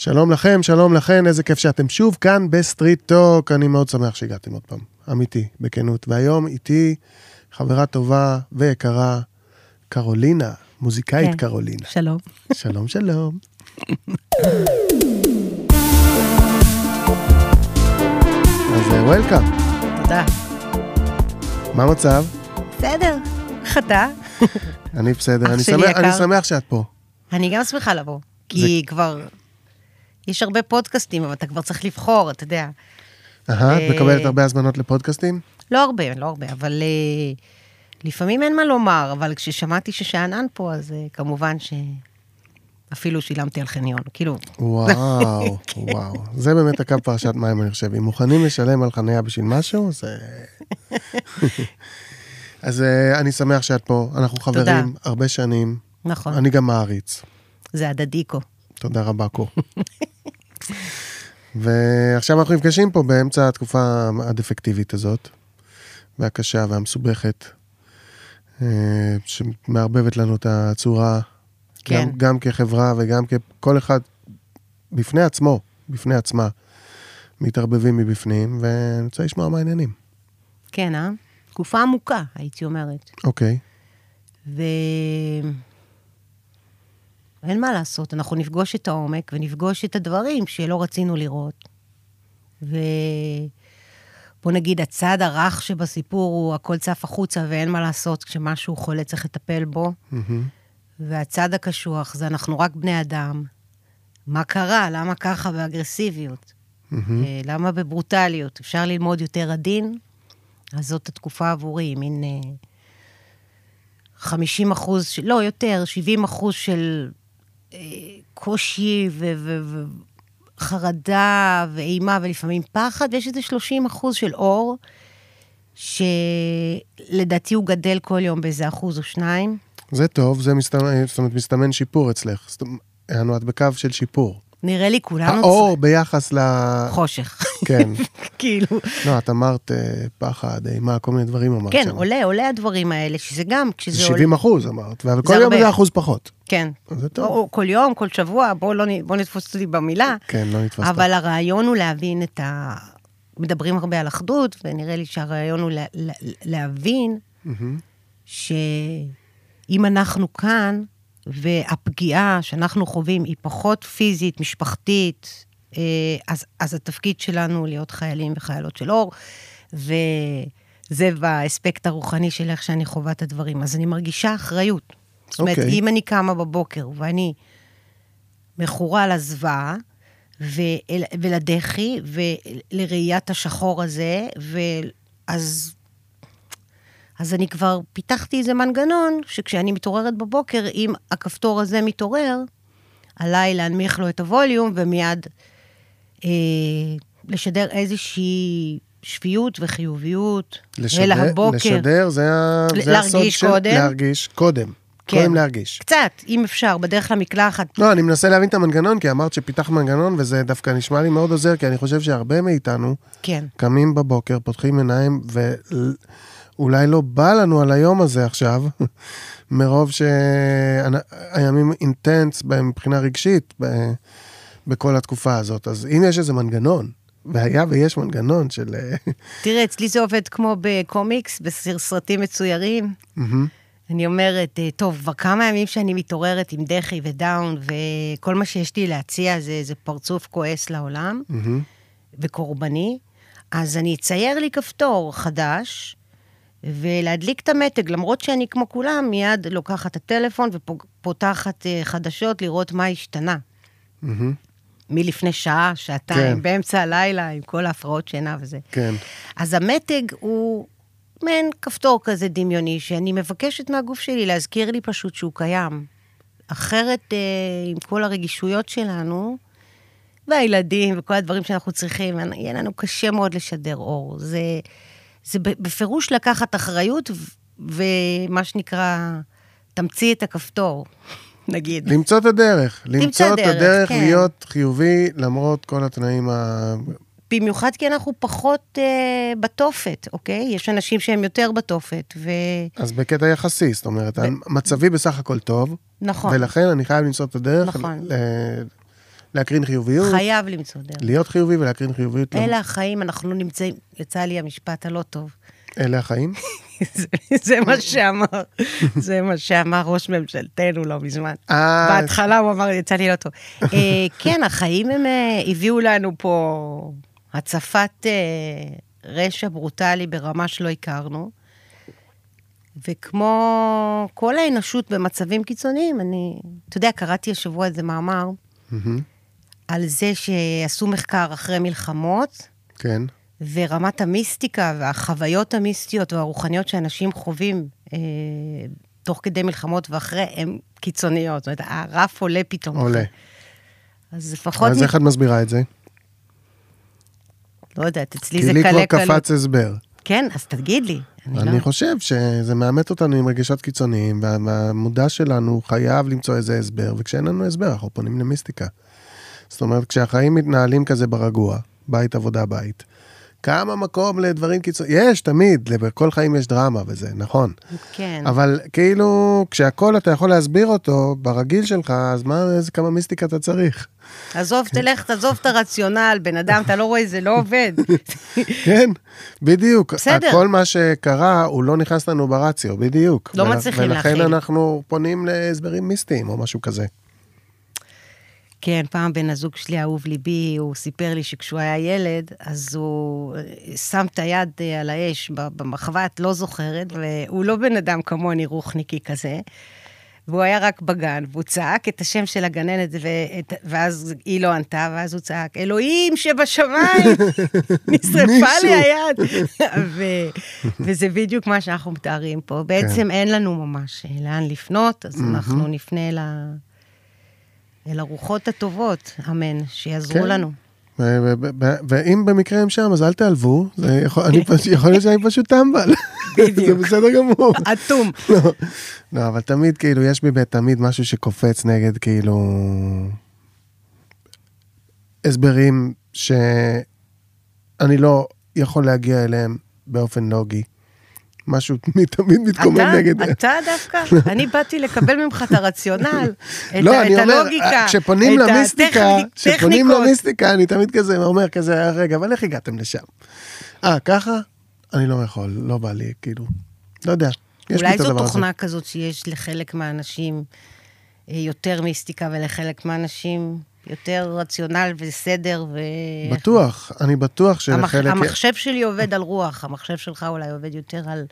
שלום לכם, שלום לכן, איזה כיף שאתם שוב כאן ב Street Talk. אני מאוד שמח שהגעתם עוד פעם, אמיתי, בכנות. והיום איתי חברה טובה ויקרה, קרולינה, מוזיקאית כן. קרולינה. שלום. שלום, שלום. אז welcome, תודה. מה המצב? בסדר. איך אתה? אני בסדר, אני שמח-. אני שמח שאת פה. אני גם שמחה לבוא. כי כבר... יש הרבה פודקאסטים, אבל אתה כבר צריך לבחור, אתה יודע. אהה, את אה, מקבלת הרבה הזמנות לפודקאסטים? לא הרבה, לא הרבה, אבל אה, לפעמים אין מה לומר, אבל כששמעתי ששאנן פה, אז אה, כמובן שאפילו שילמתי על חניון. כאילו, וואו, וואו. זה באמת הקו פרשת מים, אני חושב. אם מוכנים לשלם על חניה בשביל משהו, זה... אז אני שמח שאת פה, אנחנו חברים הרבה שנים, נכון, אני גם מעריץ. זה הדדיקו. תודה רבה, קו. ועכשיו אנחנו נפגשים פה באמצע התקופה הדפקטיבית הזאת, והקשה והמסובכת, אה, שמערבבת לנו את הצורה, כן. גם, גם כחברה וגם ככל אחד בפני עצמו, בפני עצמה, מתערבבים מבפנים, ואני רוצה לשמוע מה העניינים. כן, אה? תקופה עמוקה, הייתי אומרת. אוקיי, ו... אין מה לעשות, אנחנו נפגוש את העומק ונפגוש את הדברים שלא רצינו לראות. ובוא נגיד, הצד הרך שבסיפור הוא הכל צף החוצה ואין מה לעשות, כשמשהו חולה צריך לטפל בו. מהמם. והצד הקשוח זה אנחנו רק בני אדם. מה קרה? למה ככה באגרסיביות? אה, למה בברוטליות? אפשר ללמוד יותר עדין? אז זאת התקופה עבורי, מין אה, 50 אחוז, של- לא, יותר, 70 אחוז של אה, קושי וחרדה ואימה ולפעמים פחד, ויש איזה 30 אחוז של אור, שלדעתי הוא גדל כל יום באיזה אחוז או שניים. זה טוב, זה מסתמן, זאת אומרת, מסתמן שיפור אצלך. זאת אומרת, את בקו של שיפור. נראה לי כולנו... האור ביחס ל... חושך. כן. כאילו, לא, את אמרת אה, פחד, אימה, כל מיני דברים אמרת כן. עולה, עולה הדברים האלה, שזה גם, כשזה זה עולה... 70 אחוז אמרת, אבל כל יום. זה אחוז פחות. כן. זה טוב. או כל יום, כל שבוע, בואו לא, בוא נתפוס אותי במילה. כן, לא נתפסת. אבל הרעיון הוא להבין את ה... מדברים הרבה על אחדות, ונראה לי שהרעיון הוא לה, לה, להבין. שאם אנחנו כאן, והפגיעה שאנחנו חווים היא פחות פיזית, משפחתית, אז, אז התפקיד שלנו הוא להיות חיילים וחיילות של אור, וזה באספקט הרוחני של איך שאני חווה את הדברים. אז אני מרגישה אחריות. זאת אומרת, אוקיי. אם אני קמה בבוקר ואני מכורה לזוועה, ואל, ולדחי, ולראיית השחור הזה, ואז אז אני כבר פיתחתי איזה מנגנון, שכשאני מתעוררת בבוקר, אם הכפתור הזה מתעורר, עליי להנמיך לו את הווליום, ומיד אה, לשדר איזושהי שפיות וחיוביות, לשדר- אל הבוקר. לשדר זה ה- ל- זה הסוד להרגיש של... קודם. להרגיש קודם. כן. קודם להרגיש. קצת, אם אפשר, בדרך למקלחת. לא, אני מנסה להבין את המנגנון, כי אמרת שפיתח מנגנון, וזה דווקא נשמע לי מאוד עוזר, כי אני חושב שהרבה מאיתנו כן, קמים בבוקר, פותחים עיניים, ואולי לא בא לנו על היום הזה עכשיו, מרוב שהימים אינטנס מבחינה רגשית ב- בכל התקופה הזאת. אז אם יש איזה מנגנון, והיה ויש מנגנון של... אה, תראה, אצלי זה עובד כמו בקומיקס, בסרטים מצוירים. אני אומרת, אה, טוב, כבר כמה ימים שאני מתעוררת עם דחי ודאון, וכל מה שיש לי להציע זה איזה פרצוף כועס לעולם. וקורבני, אז אני אצייר לי כפתור חדש, ולהדליק את המתג, למרות שאני כמו כולם, מיד לוקחת את הטלפון ופותחת אה, חדשות לראות מה השתנה. מהמם. מלפני שעה, שעתיים, כן. באמצע הלילה, עם כל ההפרעות שינה וזה. כן. אז המתג הוא מעין כפתור כזה דמיוני, שאני מבקשת מהגוף שלי להזכיר לי פשוט שהוא קיים. אחרת, אה, עם כל הרגישויות שלנו, והילדים וכל הדברים שאנחנו צריכים, יהיה לנו קשה מאוד לשדר אור. זה, זה בפירוש לקחת אחריות, ומה שנקרא, תמציא את הכפתור, נגיד. למצוא את הדרך. למצוא את הדרך, הדרך כן. להיות חיובי למרות כל התנאים ה... במיוחד כי אנחנו פחות אה, בתופת, אוקיי? יש אנשים שהם יותר בתופת, ו... אז בקטע יחסי, זאת אומרת, מצבי בסך הכל טוב, נכון. ולכן אני חייב למצוא את הדרך נכון. ל- להקרין חיוביות, חייב למצוא דרך. להיות חיובי ולהקרין חיוביות. לא- אלה החיים, אנחנו לא נמצאים, יצא לי המשפט הלא טוב. אלה החיים? זה- זה מה שאמר, זה מה שאמר ראש ממשלתנו לא מזמן. אה, בהתחלה הוא אמר, יצא לי לא טוב. אה, כן, החיים הם אה, הביאו לנו פה הצפת רשע ברוטלי ברמה שלא הכרנו. וכמו כל האנושות במצבים קיצוניים, אני, אתה יודע, קראתי השבוע איזה מאמר על זה שעשו מחקר אחרי מלחמות, כן. ורמת המיסטיקה והחוויות המיסטיות והרוחניות שאנשים חווים אה, תוך כדי מלחמות ואחרי, הן קיצוניות. זאת אומרת, הרף עולה פתאום. עולה. אז לפחות, אז מ... איך את מסבירה את זה? לא יודעת, אצלי כי זה לי כבר קלה קלות. קפץ הסבר. כן, אז תגיד לי. אני, אני לא... חושב שזה מאמת אותנו עם רגשות קיצוניים, וה- והמודע שלנו חייב למצוא איזה הסבר, וכשאין לנו הסבר, אנחנו פונים למיסטיקה. זאת אומרת, כשהחיים מתנהלים כזה ברגוע, בית עבודה בית, כמה מקום לדברים קיצוניים, יש, תמיד, בכל חיים יש דרמה וזה, נכון. כן. אבל כאילו, כשהכול אתה יכול להסביר אותו ברגיל שלך, אז מה, איזה כמה מיסטיקה אתה צריך? עזוב, תלך, תעזוב את הרציונל, בן אדם, אתה לא רואה, זה לא עובד. כן, בדיוק. בסדר. כל מה שקרה, הוא לא נכנס לנו ברציו, בדיוק. לא ול- מצליחים ולכן להכיל. אנחנו פונים להסברים מיסטיים או משהו כזה. כן, פעם בן הזוג שלי, אהוב ליבי, הוא סיפר לי שכשהוא היה ילד, אז הוא אה, שם את היד אה, על האש ב- במחווה, את לא זוכרת, והוא לא בן אדם כמוני, רוחניקי כזה. והוא היה רק בגן, והוא צעק את השם של הגננת, ואת, ואז היא לא ענתה, ואז הוא צעק, אלוהים שבשמיים, נשרפה לי היד. ו, וזה בדיוק מה שאנחנו מתארים פה. בעצם אין לנו ממש אה, לאן לפנות, אז אנחנו נפנה ה, אל הרוחות הטובות, אמן, שיעזרו כן. לנו. ואם במקרה הם שם, אז אל תיעלבו, יכול להיות שאני פשוט טמבל. זה בסדר גמור. אטום. לא, לא, אבל תמיד, כאילו, יש בי תמיד משהו שקופץ נגד, כאילו, הסברים שאני לא יכול להגיע אליהם באופן לוגי. משהו תמיד מתקומם נגד... אתה דווקא, אני באתי לקבל ממך את הרציונל, את, לא, ה- אני את אומר, הלוגיקה, כשפונים למיסטיקה, כשפונים. למיסטיקה, אני תמיד כזה אומר כזה, רגע, אבל איך הגעתם לשם? אה, ככה? אני לא יכול, לא בא לי, כאילו, לא יודע. אולי זו. תוכנה כזאת שיש לחלק מהאנשים אה, יותר מיסטיקה ולחלק מהאנשים יותר רציונל וסדר ו... בטוח, אני בטוח המח... שלחלק... המחשב שלי עובד על רוח, המחשב שלך אולי עובד יותר על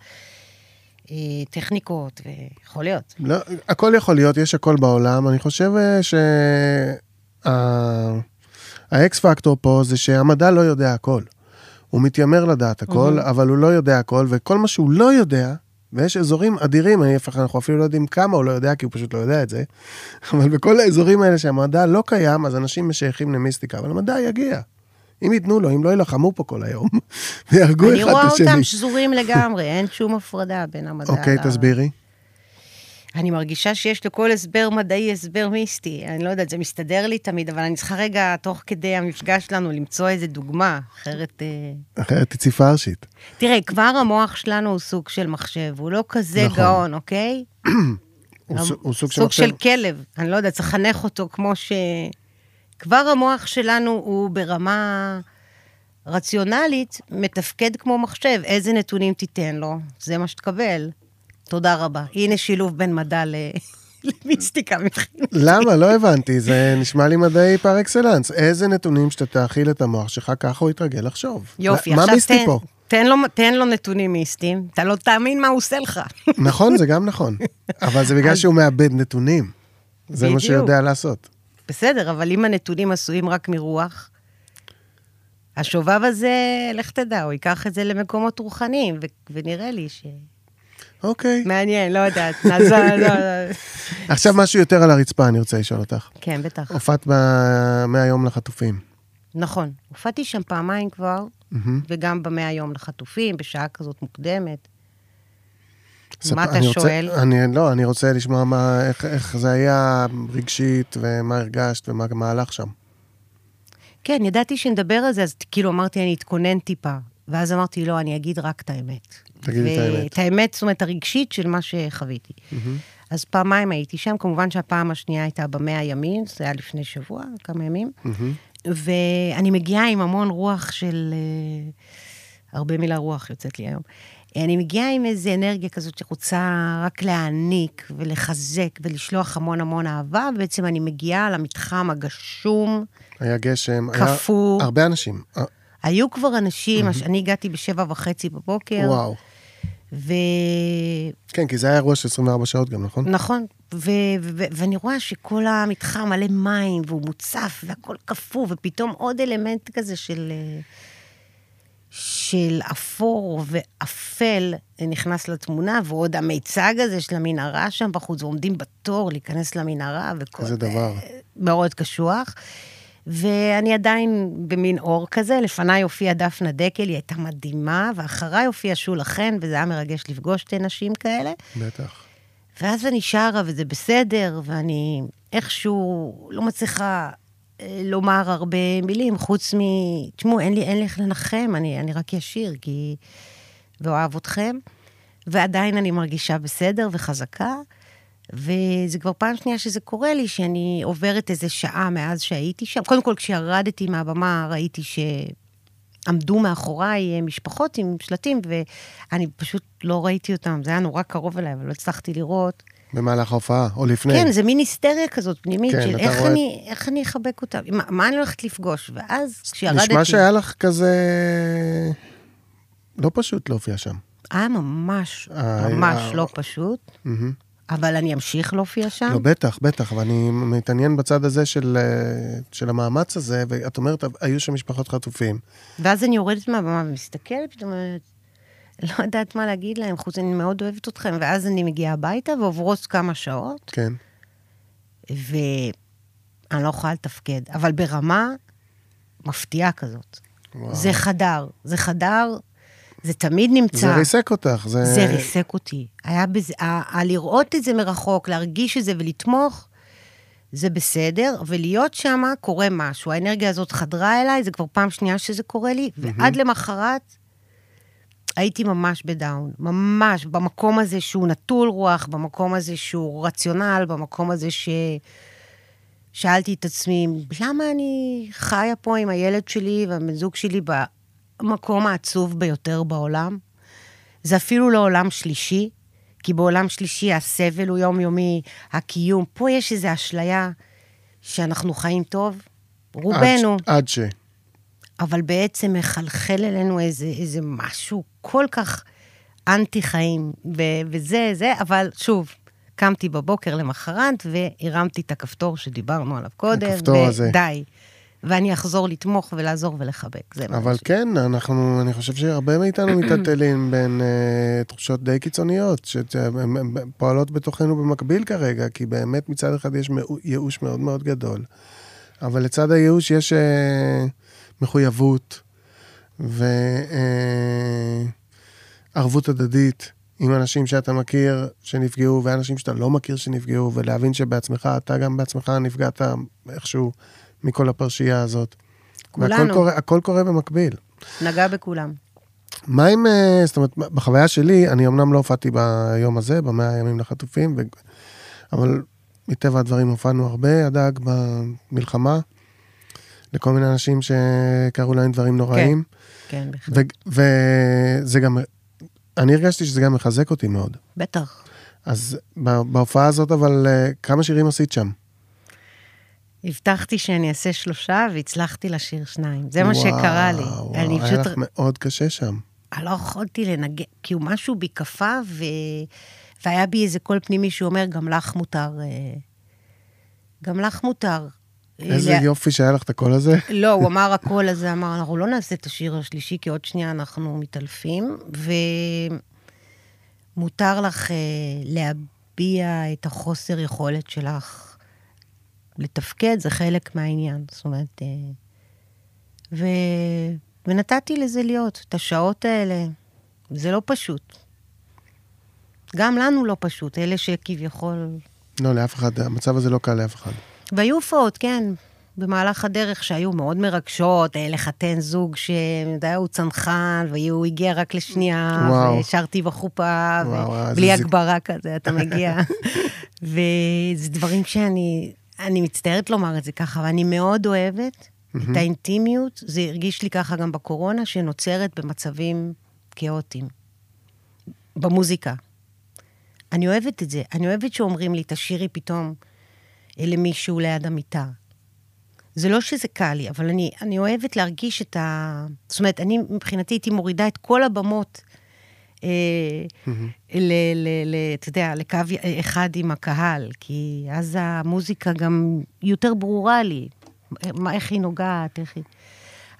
אה, טכניקות, ויכול להיות. לא, הכל יכול להיות, יש הכל בעולם. אני חושב אה, ש... האקס פקטור פה זה שהמדע לא יודע הכל. הוא מתיימר לדעת הכל, אבל הוא לא יודע הכל, וכל מה שהוא לא יודע, ויש אזורים אדירים, ההפך, אנחנו אפילו לא יודעים כמה הוא לא יודע, כי הוא פשוט לא יודע את זה, אבל בכל האזורים האלה שהמדע לא קיים, אז אנשים משייכים למיסטיקה, אבל המדע יגיע. אם ייתנו לו, אם לא יילחמו פה כל היום, ויהרגו אני אחד רואה את השני. אותם שזורים לגמרי, אין שום הפרדה בין המדע אוקיי, ל- תסבירי. אני מרגישה שיש לכל הסבר מדעי הסבר מיסטי. אני לא יודעת, זה מסתדר לי תמיד, אבל אני צריכה רגע, תוך כדי המפגש שלנו, למצוא איזה דוגמה, אחרת... אה, אחרת תצאי פרשית. תראה, כבר המוח שלנו הוא סוג של מחשב, הוא לא כזה נכון. גאון, אוקיי? הוא הוא סוג של סוג מחשב. של כלב, אני לא יודעת, צריך לחנך אותו כמו ש... כבר המוח שלנו הוא ברמה רציונלית, מתפקד כמו מחשב. איזה נתונים תיתן לו, זה מה שתקבל. תודה רבה. הנה שילוב בין מדע ל... למיסטיקה מבחינת. למה? לא הבנתי, זה נשמע לי מדעי פר אקסלנס. איזה נתונים שאתה תאכיל את המוח שלך, ככה הוא יתרגל לחשוב. יופי, מה מיסטי פה? תן, לו, תן לו נתונים מיסטיים, אתה לא תאמין מה הוא עושה לך. נכון, זה גם נכון. אבל זה בגלל שהוא מאבד נתונים. זה מה בדיוק. יודע לעשות. בסדר, אבל אם הנתונים עשויים רק מרוח, השובב הזה, לך תדע, הוא ייקח את זה למקומות רוחניים, ונראה לי ש... אוקיי. מעניין, לא יודעת, נעזור, לא, לא. עכשיו משהו יותר על הרצפה, אני רוצה לשאול אותך. כן, בטח. הופעת ב- מהיום לחטופים. נכון, הופעתי שם פעמיים כבר. וגם במאה יום לחטופים, בשעה כזאת מוקדמת. מה אתה שואל? אני, לא, אני רוצה לשמוע מה, איך, איך זה היה רגשית, ומה הרגשת, ומה מה הלך שם. כן, ידעתי שנדבר על זה, אז כאילו אמרתי, אני אתכונן טיפה. ואז אמרתי, לא, אני אגיד רק את האמת. תגידי את האמת. את האמת, זאת אומרת, הרגשית של מה שחוויתי. אז פעמיים הייתי שם, כמובן שהפעם השנייה הייתה במאה ימים, זה היה לפני שבוע, כמה ימים. ואני מגיעה עם המון רוח של... אה, הרבה מילה רוח יוצאת לי היום. אני מגיעה עם איזו אנרגיה כזאת שרוצה רק להעניק ולחזק ולשלוח המון המון אהבה, ובעצם אני מגיעה למתחם הגשום, היה גשם, קפוא. היה הרבה אנשים. אה, היו כבר אנשים, אני הגעתי בשבע וחצי בבוקר, וואו. ו... כן, כי זה היה אירוע של 24 שעות גם, נכון? נכון, ו- ו- ואני רואה שכל המתחם מלא מים, והוא מוצף, והכל קפוא, ופתאום עוד אלמנט כזה של... אה, של אפור ואפל נכנס לתמונה, ועוד המיצג הזה של המנהרה שם בחוץ, ועומדים בתור להיכנס למנהרה, וכל... איזה דבר. מאוד קשוח. ואני עדיין במין אור כזה, לפניי הופיעה דפנה דקל, היא הייתה מדהימה, ואחריי הופיעה שולה חן, וזה היה מרגש לפגוש שתי נשים כאלה. בטח. ואז אני שרה, וזה בסדר, ואני איכשהו לא מצליחה אה, לומר הרבה מילים, חוץ מ... תשמעו, אין לי, אין לי איך לנחם, אני, אני רק אשיר, כי... ואוהב אתכם. ועדיין אני מרגישה בסדר וחזקה, וזה כבר פעם שנייה שזה קורה לי, שאני עוברת איזה שעה מאז שהייתי שם. קודם כל, כשירדתי מהבמה, ראיתי שעמדו מאחוריי אה, משפחות עם שלטים, ואני פשוט לא ראיתי אותם. זה היה נורא קרוב אליי, אבל לא הצלחתי לראות. במהלך ההופעה, או לפני. כן, זה מין היסטריה כזאת פנימית, כן, של איך רואה- אני, איך אני אחבק אותם, מה, מה אני הולכת לפגוש? ואז כשירדתי... נשמע שהיה לך כזה... לא פשוט להופיע שם. היה ממש, אה, ממש אה, לא פשוט. אבל אני אמשיך להופיע שם. לא, בטח, בטח, אבל אני מתעניין בצד הזה של, אה, של המאמץ הזה, ואת אומרת, היו שם משפחות חטופים. ואז אני יורדת מהבמה ומסתכלת, פתאום אומרת, לא יודעת מה להגיד להם, חוץ אני מאוד אוהבת אתכם, ואז אני מגיעה הביתה ועוברות כמה שעות, כן. ואני לא יכולה לתפקד, אבל ברמה מפתיעה כזאת. וואו. זה חדר, זה חדר, זה תמיד נמצא. זה ריסק אותך, זה... זה ריסק אותי. היה בזה, ה- ה- לראות את זה מרחוק, להרגיש את זה ולתמוך, זה בסדר, ולהיות שם קורה משהו. האנרגיה הזאת חדרה אליי, זה כבר פעם שנייה שזה קורה לי, ועד למחרת הייתי ממש בדאון. ממש, במקום הזה שהוא נטול רוח, במקום הזה שהוא רציונל, במקום הזה ש... שאלתי את עצמי, למה אני חיה פה עם הילד שלי והבן זוג שלי במקום העצוב ביותר בעולם? זה אפילו לא עולם שלישי, כי בעולם שלישי הסבל הוא יומיומי, הקיום. פה יש איזו אשליה שאנחנו חיים טוב, רובנו, עד, ש- עד ש... אבל בעצם מחלחל אלינו איזה, איזה משהו כל כך אנטי-חיים, ו- וזה, זה, אבל שוב, קמתי בבוקר למחרת והרמתי את הכפתור שדיברנו עליו קודם, הכפתור הזה. ודי. ואני אחזור לתמוך ולעזור ולחבק, זה מה אבל. כן, אנחנו, אני חושב שהרבה מאיתנו מיטלטלים בין uh, תחושות די קיצוניות, שהן פועלות בתוכנו במקביל כרגע, כי באמת מצד אחד יש ייאוש מאוד מאוד גדול, אבל לצד הייאוש יש uh, מחויבות וערבות הדדית עם אנשים שאתה מכיר שנפגעו, ואנשים שאתה לא מכיר שנפגעו, ולהבין שבעצמך, אתה גם בעצמך נפגעת איכשהו מכל הפרשייה הזאת. והכל כולנו. קורה, הכל קורה במקביל. נגע בכולם. מה עם, אה, זאת אומרת, בחוויה שלי, אני אמנם לא הופעתי ביום הזה, במאה הימים לחטופים, ו... אבל מטבע הדברים הופענו הרבה, הדאג במלחמה, לכל מיני אנשים שקרו להם דברים נוראים. כן, בהחלט. ו- וזה גם, אני הרגשתי שזה גם מחזק אותי מאוד. בטח. אז בהופעה הזאת, אבל אה, כמה שירים עשית שם? הבטחתי שאני אעשה שלושה, והצלחתי לשיר שניים. זה מה שקרה לי. וואו, אני היה פשוט... לך מאוד קשה שם. אני לא יכולתי לנגן, כאילו משהו בי קפא, ו... והיה בי איזה קול פנימי שאומר, גם לך מותר... אה, גם לך מותר. איזה לה- יופי שהיה לך את הקול הזה. לא, הוא אמר הקול הזה, אמר, אנחנו לא נעשה את השיר השלישי, כי עוד שנייה אנחנו מתעלפים, ומותר לך אה, להביע את החוסר יכולת שלך לתפקד, זה חלק מהעניין. זאת אומרת, אה, ו... ונתתי לזה להיות, את השעות האלה. זה לא פשוט. גם לנו לא פשוט, אלה שכביכול... לא, לאף אחד, המצב הזה לא קל לאף אחד. והיו הופעות, כן. במהלך הדרך שהיו מאוד מרגשות, אה, לחתן זוג שהוא צנחן, והוא הגיע רק לשנייה, וואו. ושרתי בחופה, וואו, ובלי זיק- הגברה כזה, אתה מגיע. וזה דברים שאני, אני מצטערת לומר את זה ככה, אבל אני מאוד אוהבת את האינטימיות, זה הרגיש לי ככה גם בקורונה, שנוצרת במצבים כאוטיים. במוזיקה. אני אוהבת את זה. אני אוהבת שאומרים לי, תשאירי פתאום אה, למישהו ליד המיטה. זה לא שזה קל לי, אבל אני, אני אוהבת להרגיש את ה... זאת אומרת, אני מבחינתי הייתי מורידה את כל הבמות, אתה יודע, לקו אחד עם הקהל, כי אז המוזיקה גם יותר ברורה לי, איך היא נוגעת, איך היא...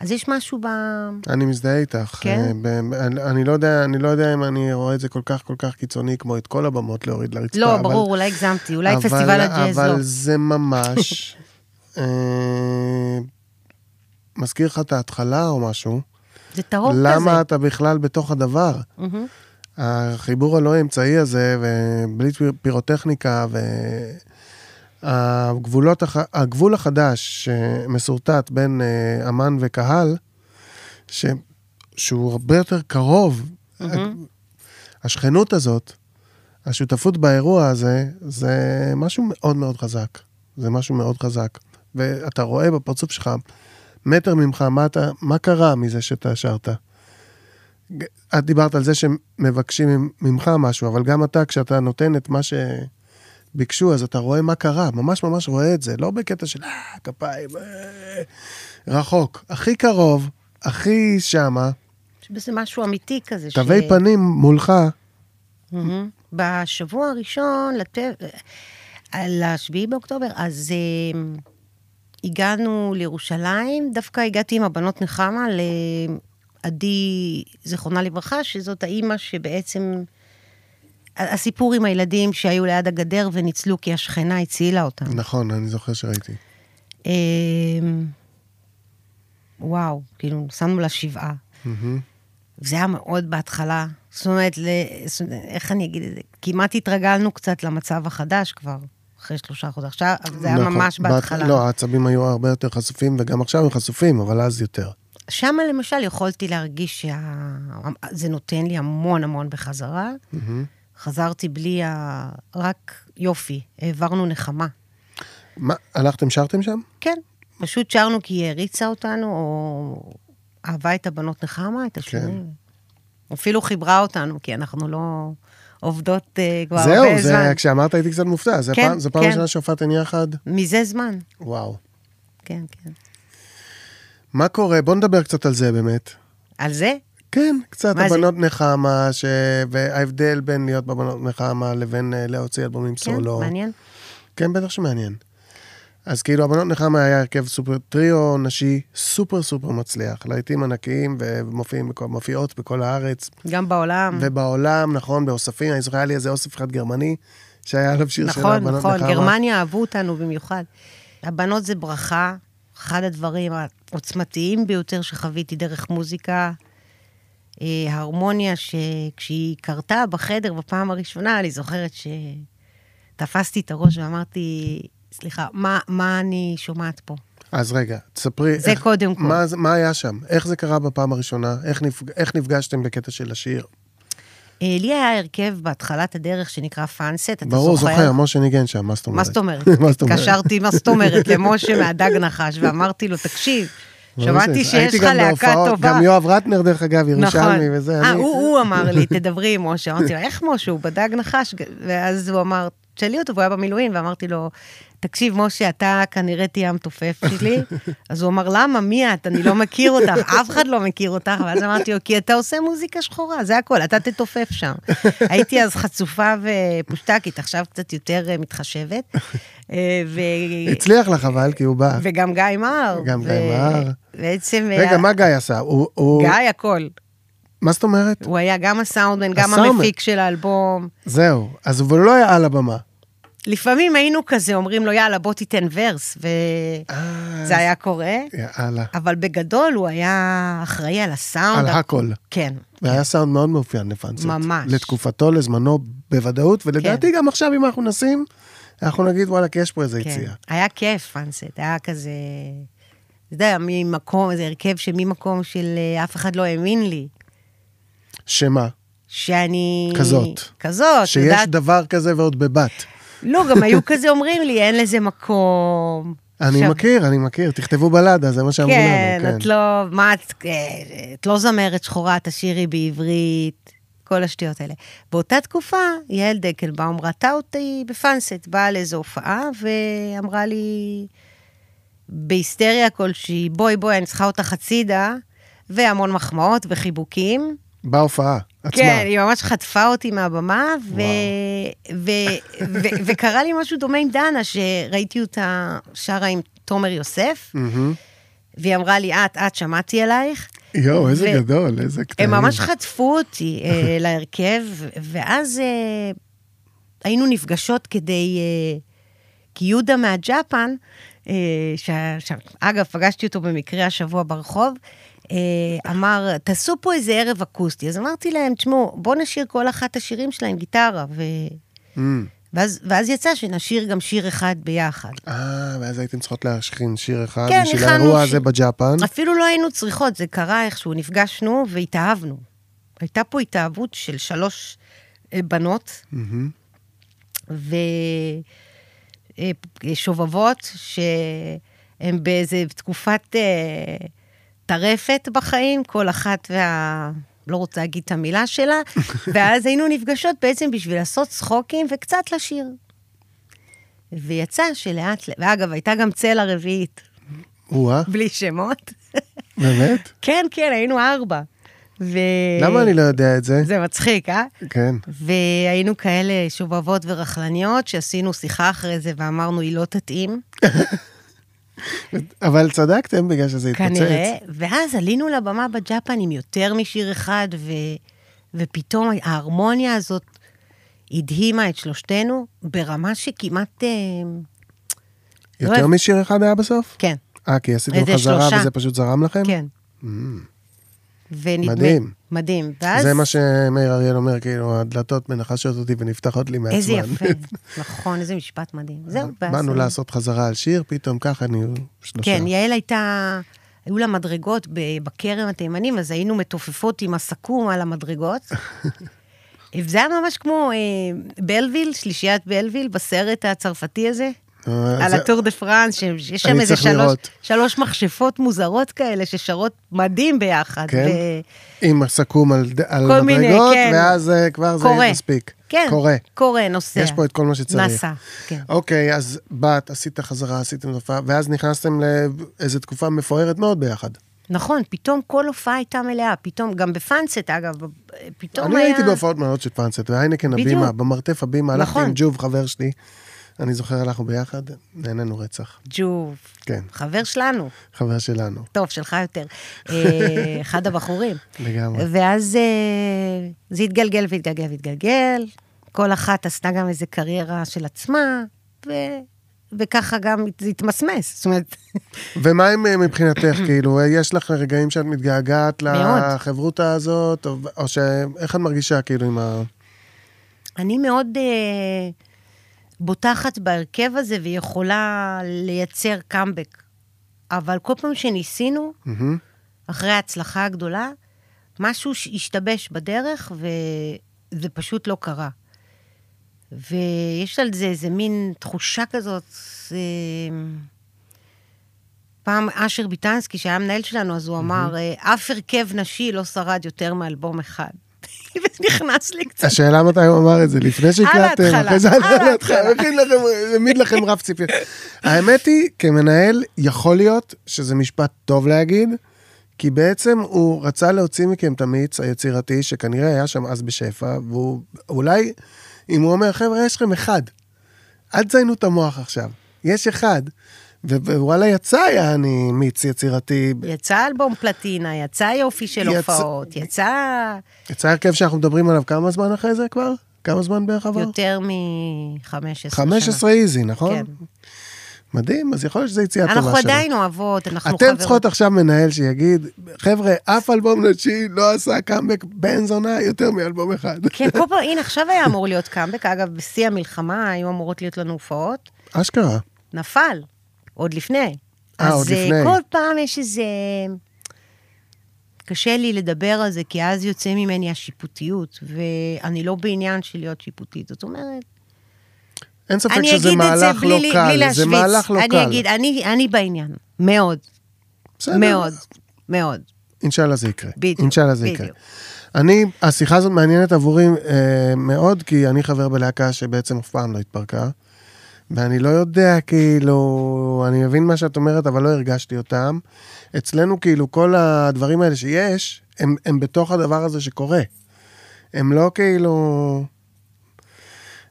אז יש משהו ב... אני מזדהה איתך. כן? אה, ב- אני, אני, לא יודע, אני לא יודע אם אני רואה את זה כל כך כל כך קיצוני כמו את כל הבמות להוריד לרצפה. לא, אבל- ברור, אולי הגזמתי, אולי אבל- פסטיבל הג'אז אבל לא. זה ממש... אה, מזכיר לך את ההתחלה או משהו. זה טהור כזה. למה אתה בכלל בתוך הדבר? מהמם. החיבור הלא אמצעי הזה, ובלי פיר- פירוטכניקה, והגבולות, הגבול החדש שמסורטט בין אה, אמן וקהל, ש... שהוא הרבה יותר קרוב, השכנות הזאת, השותפות באירוע הזה, זה משהו מאוד מאוד חזק. זה משהו מאוד חזק. ואתה רואה בפרצוף שלך, מטר ממך, מה, אתה, מה קרה מזה שאתה שרת? את דיברת על זה שמבקשים ממך משהו, אבל גם אתה, כשאתה נותן את מה שביקשו, אז אתה רואה מה קרה, ממש ממש רואה את זה, לא בקטע של אה, כפיים, אה, רחוק, הכי קרוב, הכי שמה, יש בזה משהו אמיתי כזה. תווי פנים מולך, מהמם. בשבוע הראשון, לת... על השביעי באוקטובר, אז אה, הגענו לירושלים, דווקא הגעתי עם הבנות נחמה לעדי, זיכרונה לברכה, שזאת האימא שבעצם... הסיפור עם הילדים שהיו ליד הגדר וניצלו כי השכנה הצילה אותם. נכון, אני זוכר שראיתי. אה, וואו, כאילו, שמנו לה שבעה. זה היה מאוד בהתחלה. זאת אומרת, ל... זאת אומרת, איך אני אגיד את זה? כמעט התרגלנו קצת למצב החדש כבר, אחרי שלושה חודשים. עכשיו, זה היה נכון. ממש בהת- בהתחלה. לא, העצבים היו הרבה יותר חשופים, וגם עכשיו הם חשופים, אבל אז יותר. שם למשל יכולתי להרגיש שזה נותן לי המון המון בחזרה. מהמם. חזרתי בלי ה... רק יופי, העברנו נחמה. מה, הלכתם, שרתם שם? כן, פשוט שרנו כי היא העריצה אותנו, או אהבה את הבנות נחמה, את השני. כן. אפילו חיברה אותנו, כי אנחנו לא עובדות אה, כבר הרבה זהו, זמן. זה, כשאמרת הייתי קצת מופתע, זה כן, פעם- כן. ראשונה שהופעתן יחד? מזה זמן, וואו. כן, כן. מה קורה? בוא נדבר קצת על זה באמת. על זה? כן, קצת מה זה? הבנות נחמה, ש... וההבדל בין להיות בבנות נחמה לבין אה, להוציא אלבומים כן, סולו. מעניין. כן. כן, בטח שמעניין. אז כאילו, הבנות נחמה היה הרכב סופר, טריו נשי סופר סופר מצליח, להיטים ענקיים ומופיעים, בכל- הארץ גם בעולם. ובעולם, נכון, באוספים, אני זוכר, היה לי איזה אוסף אחד גרמני, שהיה עליו שיר של נכון, הבנות נכון, נחמה. גרמניה אהבו אותנו במיוחד. הבנות זה ברכה, אחד הדברים העוצמתיים ביותר שחוויתי דרך מוזיקה. אה, ההרמוניה שכשהיא קרתה בחדר בפעם הראשונה, אני זוכרת שתפסתי את הראש ואמרתי, סליחה, מה, מה אני שומעת פה? אז רגע, תספרי. זה קודם כל. מה, מה היה שם? איך זה קרה בפעם הראשונה? איך, נפג... איך נפגשתם בקטע של השיר? אה, לי היה הרכב בהתחלת הדרך שנקרא פאנסט, אתה ברור, זוכר? זוכר, משה ניגן שם, מה זאת אומרת? מה זאת אומרת? התקשרתי, מה זאת אומרת, למשה מהדג נחש, ואמרתי לו, תקשיב, שמעתי שיש לך להקה טובה. גם יואב רטנר, דרך אגב, ירושלמי וזה. אה, הוא אמר לי, תדברי עם משה. אמרתי לו, איך משה? הוא בדג נחש. ואז הוא אמר, תשאלי אותו, והוא היה במילואים, ואמרתי לו, תקשיב, משה, אתה כנראה תהיה המתופף שלי. אז הוא אמר, למה? מי את? אני לא מכיר אותך, אף אחד לא מכיר אותך. ואז אמרתי לו, כי אתה עושה מוזיקה שחורה, זה הכל, אתה תתופף שם. הייתי אז חצופה ופושטקית, עכשיו קצת יותר אה, מתחשבת. אה, ו... הצליח לך אבל, כי הוא בא. וגם גיא מר. גם גיא ו- מר. בעצם... רגע, היה- מה גיא עשה? הוא- גיא הכל. מה זאת אומרת? הוא היה גם הסאונדמן, גם. המפיק של האלבום. זהו. אז הוא לא היה על הבמה. לפעמים היינו כזה, אומרים לו, יאללה, בוא תיתן ורס, אה, וזה היה קורה, יאללה. אבל בגדול הוא היה אחראי על הסאונד. על הכל. כן. והיה סאונד מאוד מאופיין לפאנסט. ממש. לתקופתו, לזמנו, בוודאות, ולדעתי גם עכשיו, אם אנחנו נשים, אנחנו נגיד, וואלה, כי יש פה איזה כן. יציאה. היה כיף, פאנסט, היה כזה... אתה יודע, ממקום, זה הרכב שממקום של אה, אף אחד לא האמין לי, שמה? שאני... כזאת. כזאת, שיש יודעת- דבר כזה ועוד בבת. לא, גם היו כזה אומרים לי, אין לזה מקום. אני עכשיו- מכיר, אני מכיר, תכתבו בלדה, זה מה שאמרו כן, לנו, את לא, מה את, את לא זמרת שחורה, תשאירי בעברית, כל השטויות האלה. באותה תקופה, יעל דקלבאום ראתה אותי בפאנסט, באה לאיזו הופעה, ואמרה לי, בהיסטריה כלשהי, בואי בואי, אני צריכה אותך הצידה, והמון מחמאות וחיבוקים. בהופעה עצמה. כן, היא ממש חטפה אותי מהבמה, ו- ו- ו- וקרה לי משהו דומה עם דנה, שראיתי אותה שרה עם תומר יוסף. והיא אמרה לי, את, את, שמעתי עלייך. יואו, איזה ו- גדול, איזה קטעים. הם ממש חטפו אותי אה, להרכב, ואז אה, היינו נפגשות כדי... אה, כי יהודה מהג'אפן, אה, ש... ש... אגב, פגשתי אותו במקרה השבוע ברחוב, אמר, תעשו פה איזה ערב אקוסטי. אז אמרתי להם, תשמעו, בואו נשיר כל אחת את השירים שלה עם גיטרה. ו... אמ. ואז, ואז יצא שנשיר גם שיר אחד ביחד. אה, ואז הייתם צריכות להשכין שיר אחד כן, בשביל האירוע ש- הזה בג'אפן. אפילו לא היינו צריכות, זה קרה איכשהו, נפגשנו והתאהבנו. הייתה פה התאהבות של שלוש אה, בנות, מהמם. ושובבות, שהן באיזה תקופת אה, טרפת בחיים, כל אחת וה... לא רוצה להגיד את המילה שלה, ואז היינו נפגשות בעצם בשביל לעשות צחוקים וקצת לשיר. ויצא שלאט, לאט- ואגב, הייתה גם צלע רביעית, או-אה, בלי שמות. באמת? כן, כן, היינו ארבע. ו... למה אני לא יודע את זה? זה מצחיק, אה? כן. והיינו כאלה שובבות ורכלניות, שעשינו שיחה אחרי זה ואמרנו, היא לא תתאים. אבל צדקתם בגלל שזה התפוצץ. כנראה, ואז עלינו לבמה בג'אפן עם יותר משיר אחד, ו... ופתאום ההרמוניה הזאת הדהימה את שלושתנו ברמה שכמעט... אה, לא יותר אוהב- משיר אחד היה בסוף? כן, אה, כי עשיתם חזרה שלושה. וזה פשוט זרם לכם? כן. Mm. ונדמה... מדהים. מדהים. ואז... זה מה שמאיר אריאל אומר, כאילו, הדלתות מנחשות אותי ונפתחות לי מעצמן. איזה יפה. נכון, איזה משפט מדהים. זהו, ואז... באנו לעשות חזרה על שיר, פתאום ככה נהיו שלושה. כן, יעל הייתה, היו לה מדרגות בכרם התימנים, אז היינו מתופפות עם הסכו"ם על המדרגות. וזה היה ממש כמו אה, בלוויל, שלישיית בלוויל, בסרט הצרפתי הזה, על זה- הטור דה פרנס, שיש שם אני איזה שלוש. שלוש מכשפות מוזרות כאלה ששרות מדהים ביחד. כן? ו- עם הסכו"ם על על כל מיני, מדרגות, כן. ואז אה, כבר זה קורה. מספיק. כן, קורה. קורה, נוסע. יש פה את כל מה שצריך. נסע, כן. אוקיי, אז באת, עשית חזרה, עשיתם הופעה, ואז נכנסתם לאיזו תקופה מפוארת מאוד ביחד. נכון, פתאום כל הופעה הייתה מלאה, פתאום, גם בפאנסט, אגב, פתאום אני היה... הייתי בהופעות מלאות של פאנסט, והיינקן בדיוק. הבימה, במרתף הבימה, הלכתי נכון. עם ג'וב, חבר שלי. אני זוכר, הלכנו ביחד, נהנינו רצח. ג'וב, כן, חבר שלנו. חבר שלנו, טוב, שלך יותר. אה, אחד הבחורים. לגמרי. ואז אה, זה התגלגל והתגלגל והתגלגל, כל אחת עשתה גם איזה קריירה של עצמה, ו... וככה גם זה התמסמס. זאת אומרת, ומה עם אה, מבחינתך, כאילו, יש לך רגעים שאת מתגעגעת. לחברותה הזאת, או- או ש... איך את מרגישה, כאילו, עם ה... אני מאוד אה, בוטחת בהרכב הזה ויכולה לייצר קאמבק. אבל כל פעם שניסינו, מהמם. אחרי ההצלחה הגדולה, משהו השתבש בדרך, וזה פשוט לא קרה. ויש על זה איזה מין תחושה כזאת, אה, פעם אשר ביטנסקי, שהיה המנהל שלנו, אז הוא אמר, אה, אף הרכב נשי לא שרד יותר מאלבום אחד. וזה נכנס לי קצת. השאלה מתי הוא אמר את זה, לפני שהקלטתם, אחרי זה על ההתחלה, לכם, העמיד לכם רף ציפיות. האמת היא, כמנהל, יכול להיות שזה משפט טוב להגיד, כי בעצם הוא רצה להוציא מכם את המיץ היצירתי, שכנראה היה שם אז בשפע, והוא אולי, אם הוא אומר, חבר'ה, יש לכם אחד, אל תזיינו את המוח עכשיו, יש אחד. ווואלה, יצא יעני מיץ יצירתי, יצא אלבום פלטינה, יצא יופי של יצא- הופעות, יצא יצא הרכב שאנחנו מדברים עליו כמה זמן אחרי זה כבר? כמה זמן בערך עבר? יותר מ-15 שנה. 15 איזי, נכון? כן. מדהים, אז יכול להיות שזו יציאה טובה שלו. אנחנו עדיין אוהבות, אנחנו אתם חברות. צריכות עכשיו מנהל שיגיד, חבר'ה, אף אלבום נשי לא עשה קאמבק בן זונה יותר מאלבום אחד. כן, כל פעם, הנה, עכשיו היה אמור להיות קאמבק, אגב, בשיא המלחמה היו אמורות להיות לנו הופעות, אשכרה. נפל, עוד לפני. אה, עוד אז אה, לפני. כל פעם יש איזה... קשה לי לדבר על זה, כי אז יוצא ממני השיפוטיות, ואני לא בעניין של להיות שיפוטית. זאת אומרת, אין ספק שזה מהלך לא בלי, קל, בלי. זה מהלך לא קל. אני אגיד, אני, אני בעניין, מאוד, בסדר. מאוד, מאוד. אינשאללה זה יקרה. בדיוק, אינשאללה זה יקרה. אני, השיחה הזאת מעניינת עבורי אה, מאוד, כי אני חבר בלהקה שבעצם אף פעם לא התפרקה. ואני לא יודע, כאילו, אני מבין מה שאת אומרת, אבל לא הרגשתי אותם. אצלנו, כאילו, כל הדברים האלה שיש, הם, הם בתוך הדבר הזה שקורה. הם לא כאילו...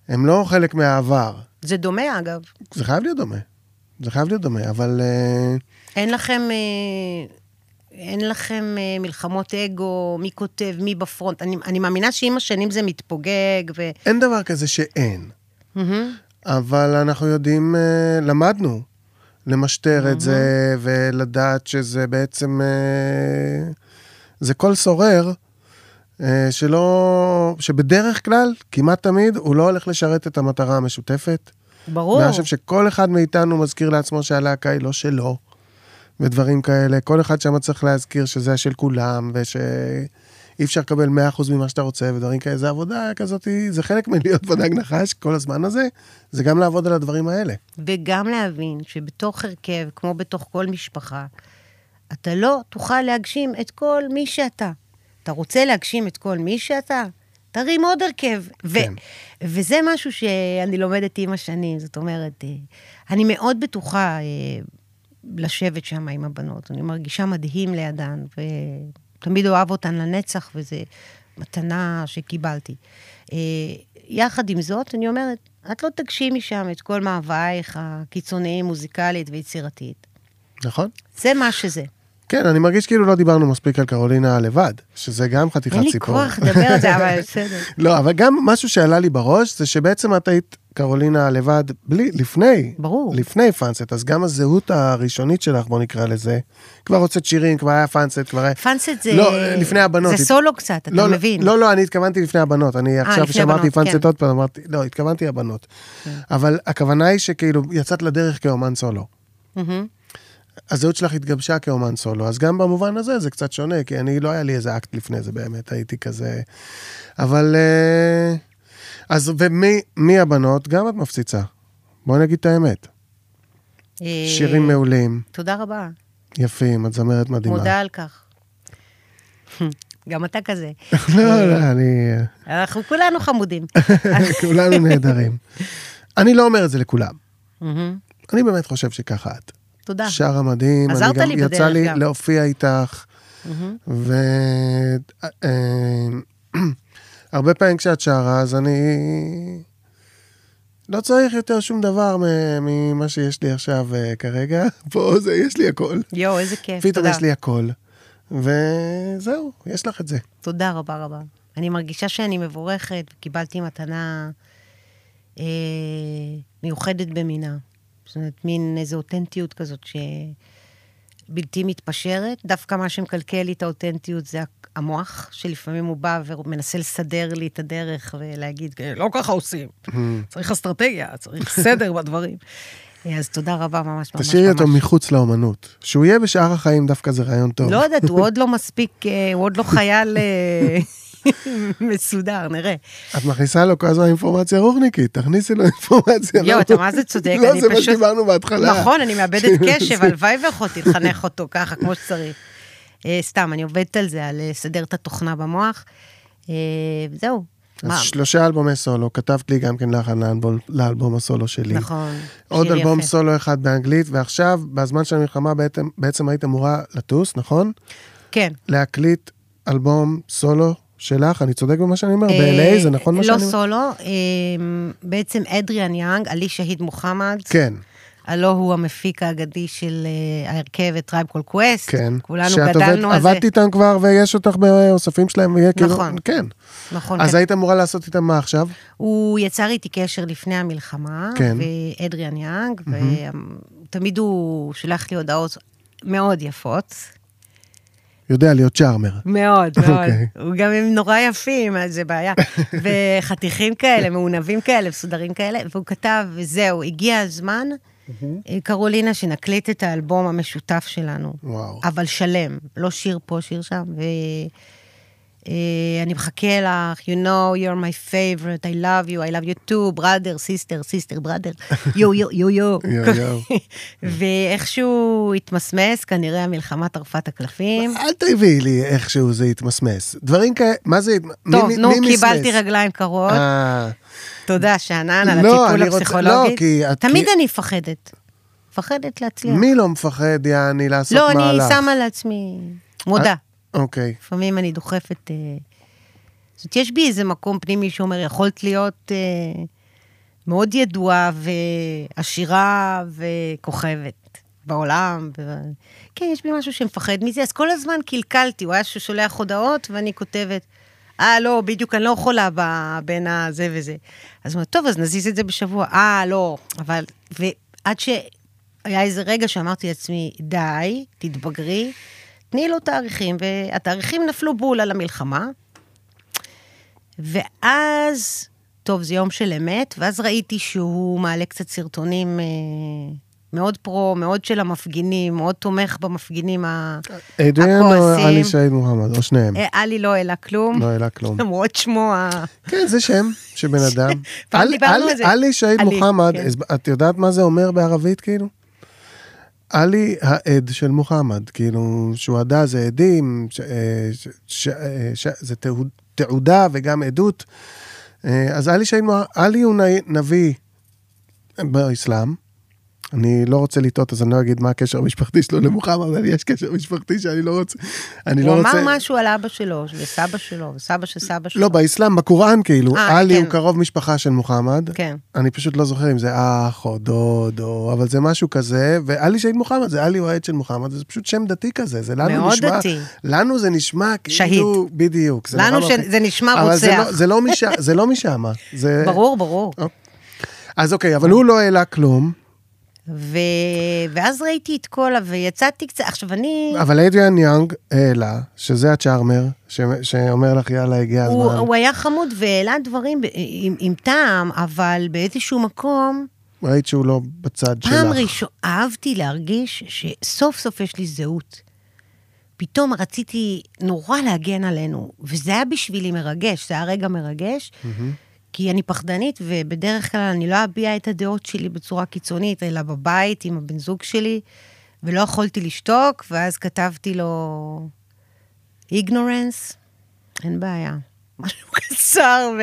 הם לא חלק מהעבר. זה דומה, אגב. זה חייב להיות דומה. זה חייב להיות דומה, אבל... אה, אין לכם, אה, אין לכם אה, מלחמות אגו, מי כותב, מי בפרונט. אני, אני מאמינה שעם השנים זה מתפוגג, ו... אין דבר כזה שאין. מהמם. אבל אנחנו יודעים, אה, למדנו למשטר את זה ולדעת שזה בעצם, אה, זה קול סורר, אה, שלא, שבדרך כלל, כמעט תמיד, הוא לא הולך לשרת את המטרה המשותפת. ברור. ואני חושב שכל אחד מאיתנו מזכיר לעצמו שהלהקה היא לא שלו, ודברים כאלה. כל אחד שם צריך להזכיר שזה של כולם, ושאי אפשר לקבל 100% ממה שאתה רוצה, ודברים כאלה. זה עבודה כזאת, זה חלק מלהיות ודג נחש כל הזמן הזה, זה גם לעבוד על הדברים האלה. וגם להבין שבתוך הרכב, כמו בתוך כל משפחה, אתה לא תוכל להגשים את כל מי שאתה. אתה רוצה להגשים את כל מי שאתה? תרים עוד הרכב. ו- כן. וזה משהו שאני לומדת עם השנים. זאת אומרת, אה, אני מאוד בטוחה אה, לשבת שם עם הבנות. אני מרגישה מדהים לידן, ותמיד אוהב אותן לנצח, וזו מתנה שקיבלתי. אה, יחד עם זאת, אני אומרת, את לא תגשימי שם את כל מאווייך הקיצוניים, מוזיקלית ויצירתית. נכון? זה מה שזה. כן, אני מרגיש כאילו לא דיברנו מספיק על קרולינה לבד, שזה גם חתיכת אין לי סיפור. כוח לדבר על זה, אבל בסדר. לא, אבל גם משהו שעלה לי בראש, זה שבעצם את היית קרולינה לבד, בלי, לפני. ברור. לפני פאנסט, אז גם הזהות הראשונית שלך, בוא נקרא לזה, כבר הוצאת שירים, כבר היה Funset, כבר היה... Funset זה... לא, לפני הבנות. זה סולו קצת, אתה לא, מבין. לא, לא, אני התכוונתי לפני הבנות. אני עכשיו לפני שאמרתי הבנות, Funset כן. עוד פעם, אמרתי, לא, התכוונתי הבנות. אבל הכוונה היא שכאילו, יצאת לדרך כאומן סולו. הזהות שלך התגבשה כאומן סולו, אז גם במובן הזה זה קצת שונה, כי אני, לא היה לי איזה אקט לפני זה באמת, הייתי כזה... אבל... אה, אז ומי מי הבנות? גם את מפציצה. בואי נגיד את האמת. אה, שירים מעולים, תודה רבה. יפים, את זמרת מדהימה. מודה על כך. גם אתה כזה. לא, לא, אני... אנחנו כולנו חמודים. כולנו נהדרים. אני לא אומר את זה לכולם. אני באמת חושב שככה את. תודה. שרה מדהים. עזרת גם- לי יצא בדרך לי גם. להופיע איתך, מהמם. והרבה פעמים כשאת שרה, אז אני לא צריך יותר שום דבר ממה שיש לי עכשיו אה, כרגע. פה זה, יש לי הכל. יואו, איזה כיף. פתאום תודה. יש לי הכל. וזהו, יש לך את זה. תודה רבה רבה. אני מרגישה שאני מבורכת, וקיבלתי מתנה אה, מיוחדת במינה. זאת אומרת, מין איזו אותנטיות כזאת שבלתי מתפשרת. דווקא מה שמקלקל לי את האותנטיות זה המוח, שלפעמים הוא בא ומנסה לסדר לי את הדרך ולהגיד, "כן, לא ככה עושים, צריך אסטרטגיה, צריך סדר בדברים. אה, אז תודה רבה, ממש ממש ממש. תשאירי אותו מחוץ לאומנות. שהוא יהיה בשאר החיים דווקא זה רעיון טוב. לא יודעת, הוא עוד לא מספיק, אה, הוא עוד לא חייל אה, מסודר, נראה. את מכניסה לו כל הזמן אינפורמציה רוחניקית, תכניסי לו אינפורמציה. יואו, אתה מה זה צודק, לא, זה מה שדיברנו בהתחלה. נכון, אני מאבדת קשב, הלוואי ויכולתי לחנך אותו ככה, כמו שצריך. אה, סתם, אני עובדת על זה, על לסדר את התוכנה במוח. אה, זהו. אז מה? שלושה אלבומי סולו, כתבת לי גם כן לחן לאלבום- לאלבום הסולו שלי. נכון. עוד אלבום יפה. סולו אחד באנגלית, ועכשיו, בזמן של המלחמה בעצם, בעצם היית אמורה לטוס, נכון? כן. להקליט אלבום סולו שלך, אני צודק במה שאני אומר? אה, ב-LA, זה נכון מה שאני לא אומר? סולו, אה, בעצם אדריאן יאנג, עלי שהיד מוחמד. כן, הלא הוא המפיק האגדי של ההרכב A Tribe Called Quest. כן. כולנו גדלנו על זה. עבדת איתם כבר ויש אותך באוספים שלהם, ויהיה כאילו, נכון. כן. נכון. אז כן. היית אמורה לעשות איתם מה עכשיו? הוא יצר איתי קשר לפני המלחמה, כן. ואדריאן יאנג, תמיד הוא שולח לי הודעות מאוד יפות. יודע להיות charmer. מאוד, מאוד. אוקיי. הוא גם הם נורא יפים, אז זה בעיה. וחתיכים כאלה, מעונבים כאלה, מסודרים כאלה, והוא כתב, וזהו, הגיע הזמן, אה, קרולינה, שנקליט את האלבום המשותף שלנו. וואו. אבל שלם, לא שיר פה, שיר שם, ואני מחכה לך, you know, you're my favorite, I love you, I love you too, brother, sister, sister, brother, יו, יו, יו, יו. ואיכשהו התמסמס, כנראה המלחמה טרפה את הקלפים. אל תביאי לי איכשהו זה יתמסמס. דברים כאלה, מה זה, טוב, מי- נו, מי מסמס? קיבלתי רגליים קרות. אה, תודה, שאנן, על לא, הטיפול הפסיכולוגי. לא, תמיד אני מפחדת. מפחדת להצליח. מי לא מפחד, יעני, לעשות לא, מהלך? אני שמה לעצמי, מודה. אוקיי. לפעמים אני דוחפת... אה, זאת אומרת, יש בי איזה מקום פנימי שאומר, יכולת להיות אה, מאוד ידועה ועשירה וכוכבת בעולם. ו... כן, יש בי משהו שמפחד מזה, אז כל הזמן קלקלתי, הוא היה ששולח הודעות ואני כותבת, אה, לא, בדיוק, אני לא יכולה בין הזה וזה. אז הוא אומר, טוב, אז נזיז את זה בשבוע. אה, לא, אבל... ועד שהיה איזה רגע שאמרתי לעצמי, די, תתבגרי, תני לו תאריכים, והתאריכים נפלו בול על המלחמה. ואז, טוב, זה יום של אמת, ואז ראיתי שהוא מעלה קצת סרטונים אה, מאוד פרו, מאוד של המפגינים, מאוד תומך במפגינים ה- אדריאן או הכועסים. עלי שהיד מוחמד, או שניהם. אה, עלי לא העלה כלום, לא העלה כלום. למרות שמו ה... כן, זה שם של בן אדם. פעם דיברנו על זה. עלי עלי, מוחמד, כן. את יודעת מה זה אומר בערבית, כאילו? עלי העד של מוחמד, כאילו, שוהדה זה עדים, אה, אה, זה תעוד- תעודה וגם עדות. אה, אז עלי מוחמד, עלי הוא נביא באסלאם. אני לא רוצה לטעות, אז אני לא אגיד מה הקשר המשפחתי שלו למוחמד, אבל יש קשר משפחתי שאני לא רוצה... אני הוא לא אמר רוצה... משהו על אבא שלו, וסבא שלו, וסבא של סבא שלו. לא, באסלאם, בקוראן כאילו, אה, עלי כן. הוא קרוב משפחה של מוחמד. כן. אני פשוט לא זוכר אם זה אח או דוד או... אבל זה משהו כזה, ועלי שהיד מוחמד, זה עלי הוא העד של מוחמד, זה פשוט שם דתי כזה, זה לנו מאוד נשמע... דתי. לנו זה נשמע כאילו... שהיד. בדיוק. זה לנו. שזה נשמע אבל זה רוצח. לא- זה לא משם, זה לא משם. זה... ברור, ברור. אז אוקיי, אבל הוא לא העלה כלום, ו... ואז ראיתי את כל ה... ויצאתי קצת... עכשיו, אני... אבל אדריאן יאנג העלה, שזה הצ'ארמר, ש... שאומר לך, יאללה, הגיע הוא, הזמן. הוא היה חמוד והעלה דברים ב- עם, עם טעם, אבל באיזשהו מקום, ראית שהוא לא בצד שלך. פעם ראשונה, אהבתי להרגיש שסוף סוף יש לי זהות. פתאום רציתי נורא להגן עלינו, וזה היה בשבילי מרגש, זה היה רגע מרגש, כי אני פחדנית, ובדרך כלל אני לא אביע את הדעות שלי בצורה קיצונית, אלא בבית עם הבן זוג שלי, ולא יכולתי לשתוק, ואז כתבתי לו, איגנורנס, אין בעיה. משהו קצר, ו...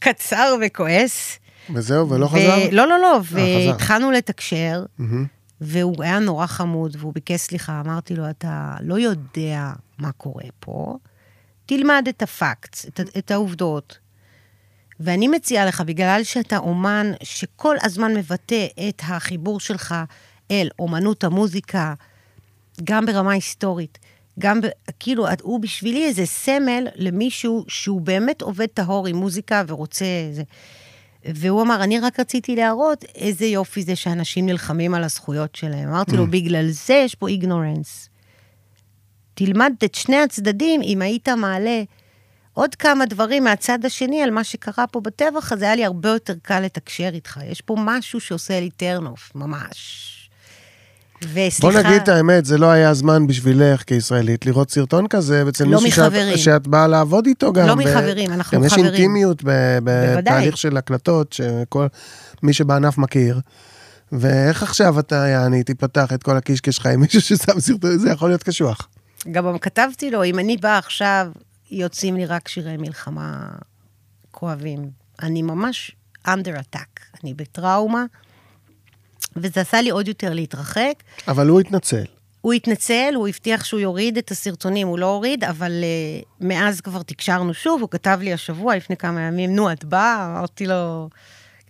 קצר וכועס. וזהו, ולא ו- חזר? לא, לא, לא, חזר. והתחלנו לתקשר, מהמם. והוא היה נורא חמוד, והוא ביקש סליחה, אמרתי לו, אתה לא יודע מה קורה פה, תלמד את הפקטס, את, את העובדות. ואני מציעה לך, בגלל שאתה אומן שכל הזמן מבטא את החיבור שלך אל אומנות המוזיקה, גם ברמה היסטורית, גם, ב, כאילו, הוא בשבילי איזה סמל למישהו שהוא באמת עובד טהור עם מוזיקה ורוצה... זה. והוא אמר, אני רק רציתי להראות איזה יופי זה שאנשים נלחמים על הזכויות שלהם. אמרתי לו, בגלל זה יש פה איגנורנס. תלמד את שני הצדדים, אם היית מעלה עוד כמה דברים מהצד השני על מה שקרה פה בטבח, אז היה לי הרבה יותר קל לתקשר איתך. יש פה משהו שעושה לי טרנוף, ממש. וסליחה... בוא נגיד את האמת, זה לא היה זמן בשבילך כישראלית לראות סרטון כזה, אצל לא מישהו שאת. שאת באה לעבוד איתו גם. לא ו- מחברים, אנחנו גם יש חברים. אינטימיות ב- בתהליך של הקלטות, שכל מי שבענף מכיר. ואיך עכשיו אתה, יעני, תיפתח את כל הקישקש שלך עם מישהו ששם סרטון, זה יכול להיות קשוח. גם כתבתי לו, אם אני באה עכשיו, יוצאים לי רק שירי מלחמה כואבים. אני ממש under attack, אני בטראומה, וזה עשה לי עוד יותר להתרחק. אבל הוא התנצל. הוא התנצל, הוא הבטיח שהוא יוריד את הסרטונים, הוא לא הוריד, אבל uh, מאז כבר תקשרנו שוב, הוא כתב לי השבוע, לפני כמה ימים, נו, את באה? אמרתי לו,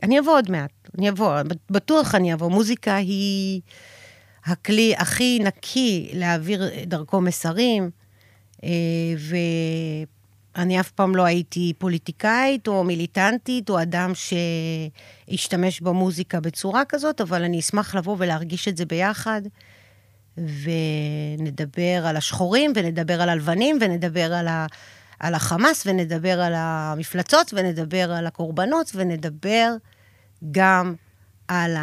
אני אבוא עוד מעט, אני אבוא, בטוח אני אבוא. מוזיקה היא הכלי הכי נקי להעביר דרכו מסרים, uh, אני אף פעם לא הייתי פוליטיקאית או מיליטנטית או אדם שהשתמש במוזיקה בצורה כזאת, אבל אני אשמח לבוא ולהרגיש את זה ביחד, ונדבר על השחורים, ונדבר על הלבנים, ונדבר על, ה, על החמאס, ונדבר על המפלצות, ונדבר על הקורבנות, ונדבר גם על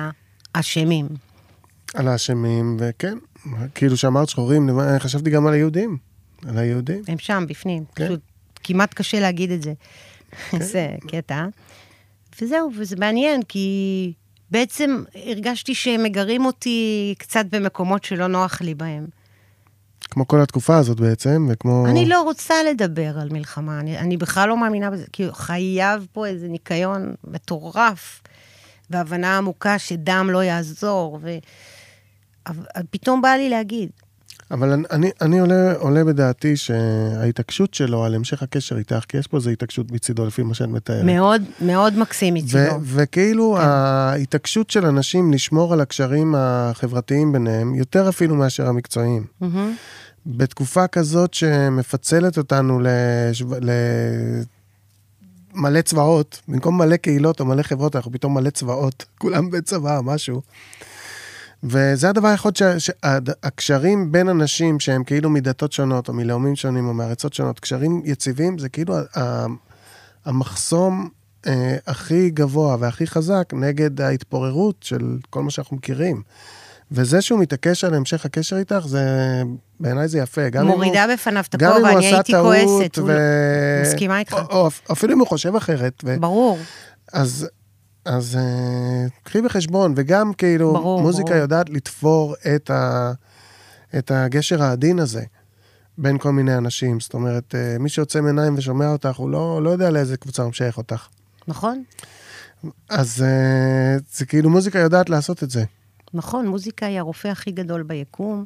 האשמים. על האשמים, וכן, כאילו שאמרת שחורים, חשבתי גם על היהודים. על היהודים. הם שם, בפנים. כן. פשוט כמעט קשה להגיד את זה. כן. זה קטע. וזהו, וזה מעניין, כי בעצם הרגשתי שהם מגרים אותי קצת במקומות שלא נוח לי בהם. כמו כל התקופה הזאת בעצם, וכמו... אני לא רוצה לדבר על מלחמה, אני, אני בכלל לא מאמינה בזה, כי חייב פה איזה ניקיון מטורף, והבנה עמוקה שדם לא יעזור, ו... פתאום בא לי להגיד, אבל אני, אני עולה, עולה בדעתי שההתעקשות שלו על המשך הקשר איתך, כי יש פה איזו התעקשות מצידו, לפי מה שאת מתארת. מאוד, מאוד מקסים מצידו. וכאילו כן. ההתעקשות של אנשים לשמור על הקשרים החברתיים ביניהם, יותר אפילו מאשר המקצועיים. Mm-hmm. בתקופה כזאת שמפצלת אותנו לשו... למלא צבאות, במקום מלא קהילות או מלא חברות, אנחנו פתאום מלא צבאות, כולם בצבא, משהו. וזה הדבר היחיד שהקשרים בין אנשים שהם כאילו מדתות שונות, או מלאומים שונים, או מארצות שונות, קשרים יציבים, זה כאילו המחסום אה, הכי גבוה והכי חזק נגד ההתפוררות של כל מה שאנחנו מכירים. וזה שהוא מתעקש על המשך הקשר איתך, זה, בעיניי זה יפה. גם מורידה הוא, בפניו את הכובע, אני הייתי כועסת, ו... מסכימה איתך. או, או, אפילו אם הוא חושב אחרת. ו... ברור. אז אז uh, קחי בחשבון, וגם כאילו, ברור, מוזיקה ברור. יודעת לתפור את, ה, את הגשר העדין הזה בין כל מיני אנשים. זאת אומרת, uh, מי שיוצא מעיניים ושומע אותך, הוא לא, לא יודע לאיזה קבוצה הוא משייך אותך. נכון. אז uh, זה כאילו, מוזיקה יודעת לעשות את זה. נכון, מוזיקה היא הרופא הכי גדול ביקום.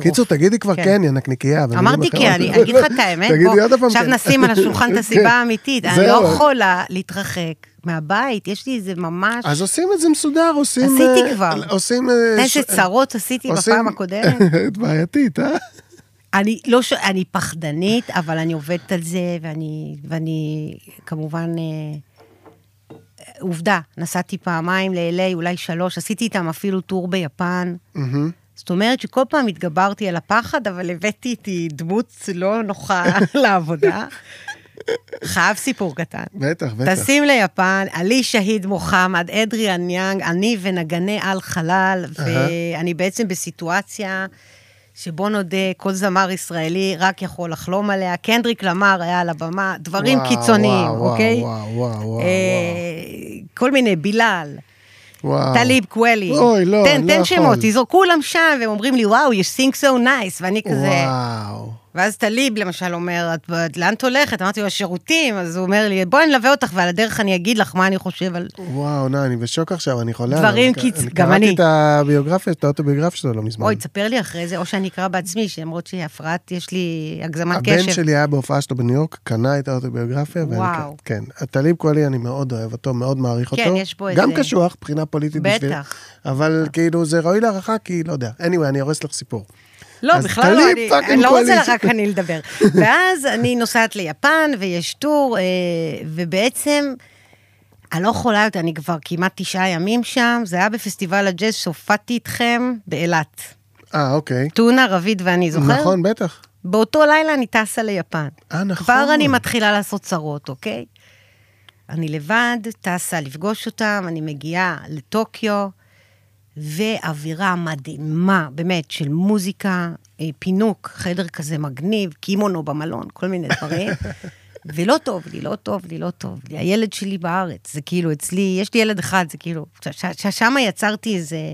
קיצור, תגידי כבר כן, יא נקניקייה. אמרתי כן, אני אגיד לך את האמת, בוא, עכשיו כן. נשים על השולחן את הסיבה כן. האמיתית. אני לא יכולה להתרחק מהבית, יש לי איזה ממש... אז עושים את זה מסודר, עושים... עשיתי אה, כבר. עושים... אה, איזה צרות עשיתי בפעם הקודמת. בעייתית, אה? אני לא ש... אני פחדנית, אבל אני עובדת על זה, ואני, ואני כמובן... אה, עובדה, נסעתי פעמיים ל-LA, אולי שלוש, עשיתי איתם אפילו טור ביפן. Mm-hmm. זאת אומרת שכל פעם התגברתי על הפחד, אבל הבאתי איתי דמות לא נוחה לעבודה. חייב סיפור קטן. בטח, בטח. טסים ליפן, עלי שהיד מוחמד, אדריאן יאנג, אני ונגני על חלל, ואני בעצם בסיטואציה שבוא נודה, כל זמר ישראלי רק יכול לחלום עליה. קנדריק למר היה על הבמה, דברים וואו, קיצוניים, וואו, אוקיי? וואו, וואו, וואו, אה, וואו. כל מיני, בילאל. טליב קוולי. אוי, לא, תן, לא תן. שמות, תזרוק, כולם שם, והם אומרים לי, וואו, you sing so nice, ואני כזה... וואו. ואז טליב למשל אומר, את, את לאן את הולכת? אמרתי לו, השירותים, אז הוא אומר לי, בואי נלווה אותך, ועל הדרך אני אגיד לך מה אני חושב על... וואו, נה, אני בשוק עכשיו, אני חולה. דברים קיצ... גם אני. קראתי את הביוגרפיה, את האוטוביוגרפיה שלו לא מזמן. אוי, תספר לי אחרי זה, או שאני אקרא בעצמי, שלמרות שהפרעת, יש לי הגזמת קשב. הבן שלי היה בהופעה שלו בניו יורק, קנה את האוטוביוגרפיה. וואו. כן, טליב קוולי, אני מאוד אוהב אותו, מאוד מעריך כן, אותו. יש פה איזה... גם קשוח, מבחינה פוליטית בשביל... בטח. אבל כאילו, זה ראוי להערכה, כי לא יודע. anyway, אני הורס לך סיפור. לא, בכלל לא, אני, אני לא רוצה רק אני לדבר. ואז אני נוסעת ליפן, ויש טור, אה, ובעצם, אני לא יכולה יותר, אני כבר כמעט תשעה ימים שם, זה היה בפסטיבל הג'אז שהופעתי איתכם באילת. אה, אוקיי. טונה, רביד ואני, זוכר? נכון, בטח. באותו לילה אני טסה ליפן. אה, נכון. כבר אני מתחילה לעשות צרות, אוקיי? אני לבד, טסה לפגוש אותם, אני מגיעה לטוקיו, ואווירה מדהימה, באמת, של מוזיקה, אה, פינוק, חדר כזה מגניב, קימונו במלון, כל מיני דברים. ולא טוב לי, לא טוב לי, לא טוב לי. הילד שלי בארץ, זה כאילו אצלי, יש לי ילד אחד, זה כאילו, ששם יצרתי איזה,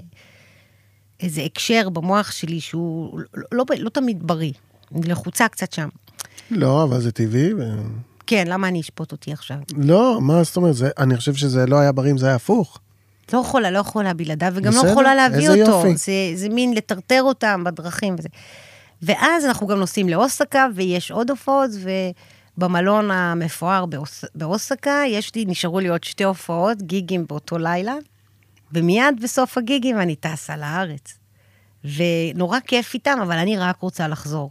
איזה הקשר במוח שלי שהוא לא, לא, לא תמיד בריא. אני לחוצה קצת שם. לא, אבל זה טבעי. ו... כן, למה אני אשפוט אותי עכשיו? לא, מה זאת אומרת? זה, אני חושב שזה לא היה בריא אם זה היה הפוך. לא יכולה, לא יכולה בלעדיו, וגם בסדר, לא יכולה להביא אותו. יופי. זה, זה מין לטרטר אותם בדרכים וזה. ואז אנחנו גם נוסעים לאוסקה, ויש עוד הופעות, ובמלון המפואר באוס, באוסקה, יש לי, נשארו לי עוד שתי הופעות, גיגים באותו לילה, ומיד בסוף הגיגים אני טסה לארץ. ונורא כיף איתם, אבל אני רק רוצה לחזור.